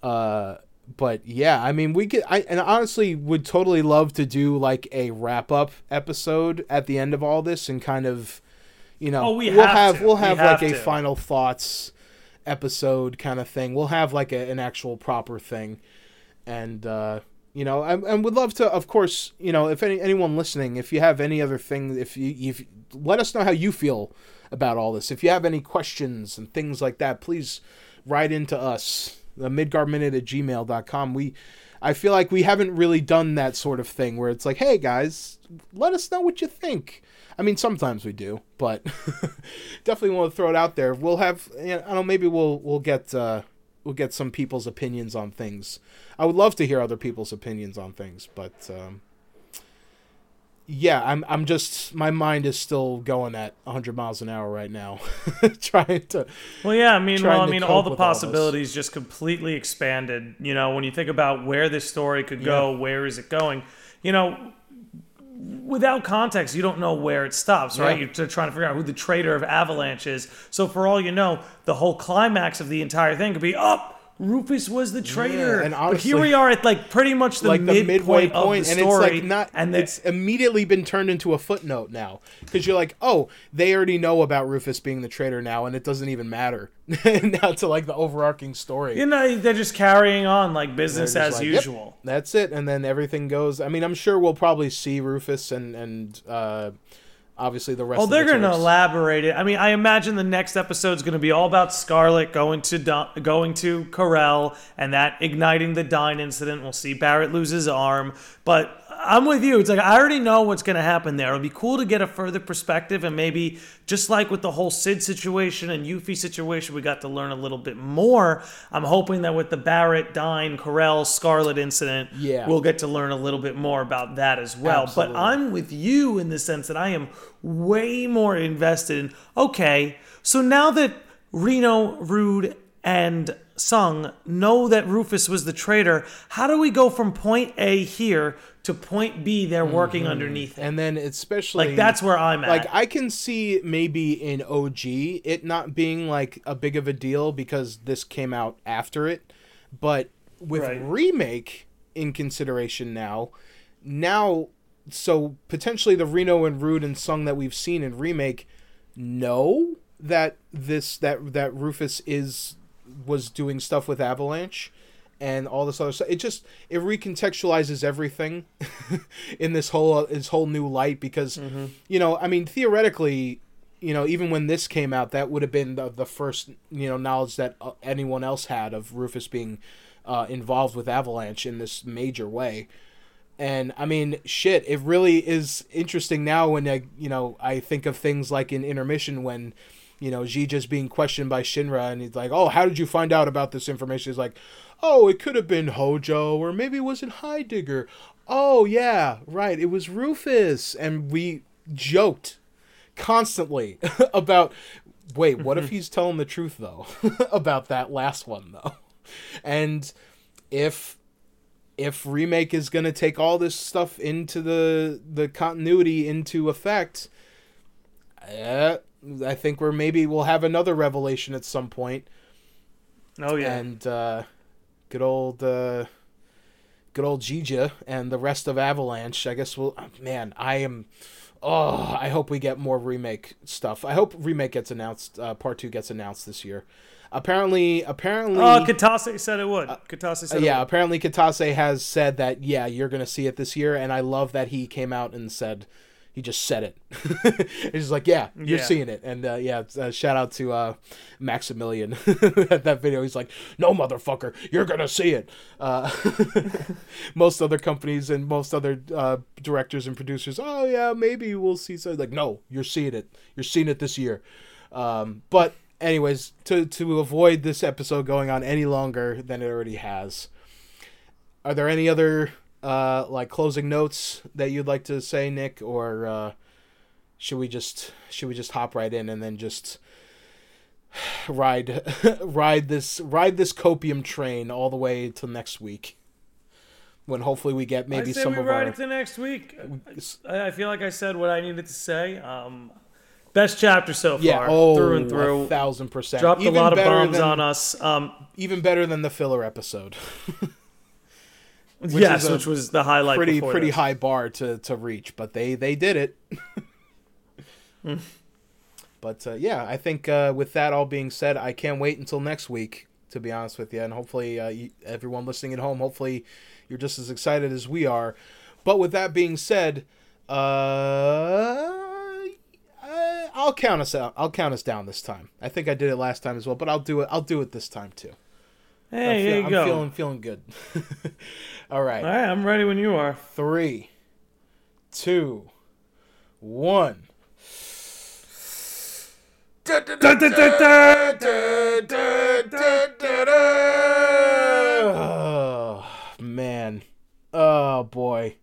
Uh, but yeah, I mean, we could. I and honestly would totally love to do like a wrap up episode at the end of all this and kind of, you know, Oh, we will have have we'll We have, have like a final thoughts episode kind of thing. We'll have like a, an actual proper thing, and uh, you know, and, and would love to, of course, you know, if any anyone listening, if you have any other thing, if you if let us know how you feel about all this. If you have any questions and things like that, please write into us, the midgarminute at gmail.com. We I feel like we haven't really done that sort of thing where it's like, hey guys, let us know what you think. I mean, sometimes we do, but definitely want to throw it out there. We'll have, you know, I don't know, maybe we'll we'll get uh, we'll get some people's opinions on things. I would love to hear other people's opinions on things, but um, yeah, I'm I'm just my mind is still going at 100 miles an hour right now, trying to. Well, yeah, I mean, well, I mean, all the with all possibilities just completely expanded. You know, when you think about where this story could go, where is it going? You know, without context, you don't know where it stops, right? Yeah. You're trying to figure out who the traitor of Avalanche is. So, for all you know, the whole climax of the entire thing could be up. Rufus was the traitor, and but here we are at like pretty much the like the midpoint midway of point, the and story, it's like not, and it's immediately been turned into a footnote now because you're like, oh, they already know about Rufus being the traitor now, and it doesn't even matter now to like the overarching story. you know they're just carrying on like business as like, yep, usual. that's it, and then everything goes. I mean, I'm sure we'll probably see Rufus and and uh, obviously the rest. Oh, they're the going to elaborate it. I mean, I imagine the next episode is going to be all about Scarlet going to Don- going to Corel and that igniting the Dyne incident. We'll see Barrett lose his arm, but I'm with you. It's like I already know what's going to happen there. It'll be cool to get a further perspective and maybe just like with the whole Cid situation and Yuffie situation, we got to learn a little bit more. I'm hoping that with the Barrett, Dyne, Corel, Scarlet incident, Yeah. we'll get to learn a little bit more about that as well. Absolutely. But I'm with you in the sense that I am way more invested in okay, so now that Reno, Rude, and Tseng know that Rufus was the traitor, how do we go from point A here to point B they're mm-hmm. working underneath it? and then especially Like that's where I'm at. like I can see maybe in OG it not being like a big of a deal because this came out after it, but with Right. remake in consideration now, now so potentially the Reno and Rude and Tseng that we've seen in remake know that this that that Rufus is was doing stuff with Avalanche and all this other stuff. It just it recontextualizes everything in this whole this whole new light because you know I mean theoretically you know even when this came out that would have been the, the first you know knowledge that uh, anyone else had of Rufus being uh, involved with Avalanche in this major way. And I mean, shit, it really is interesting now when I, you know, I think of things like in intermission when, you know, G just being questioned by Shinra and he's like, "Oh, how did you find out about this information?" He's like, "Oh, it could have been Hojo or maybe it wasn't Heidegger." Oh, yeah, right, it was Rufus. And we joked constantly about wait, what if he's telling the truth though about that last one though? And if if remake is going to take all this stuff into the the continuity into effect uh, i think we're maybe we'll have another revelation at some point Oh yeah. and uh, good old uh, good old Zhijie and the rest of Avalanche. I guess we'll. Man, I am. Oh, I hope we get more remake stuff. I hope remake gets announced. Uh, part two gets announced this year. Apparently, apparently. Oh, Kitase said it would. Kitase said Uh, yeah, it would. apparently Kitase has said that yeah, you're gonna see it this year, and I love that he came out and said he just said it. He's like, yeah, you're Yeah. seeing it, and uh, yeah, uh, shout out to uh, Maximilian at that video. He's like, no, motherfucker, you're gonna see it. Uh, most other companies and most other uh, directors and producers, oh yeah, maybe we'll see. So like, no, you're seeing it. You're seeing it this year. Um, but anyways, to to avoid this episode going on any longer than it already has, are there any other uh, like closing notes that you'd like to say, Nick, or uh, should we just should we just hop right in and then just ride ride this ride this copium train all the way to next week? When hopefully we get maybe I say some we of ride our it to next week. I feel like I said what I needed to say. Um, best chapter so far, yeah oh through and a through. thousand percent Dropped Even a lot of bombs than- on us. Um, even better than the filler episode. yes, which was the highlight. pretty pretty high bar to to reach, but they they did it. but uh, yeah, I think uh, with that all being said, I can't wait until next week. To be honest with you, and hopefully uh, you, everyone listening at home, hopefully you're just as excited as we are. But with that being said, uh, I'll count us out. I'll count us down this time. I think I did it last time as well, but I'll do it. I'll do it this time too. Hey, feel- you I'm go. feeling feeling good. all right All right, I'm ready when you are. three, two, one. Oh man. Oh boy.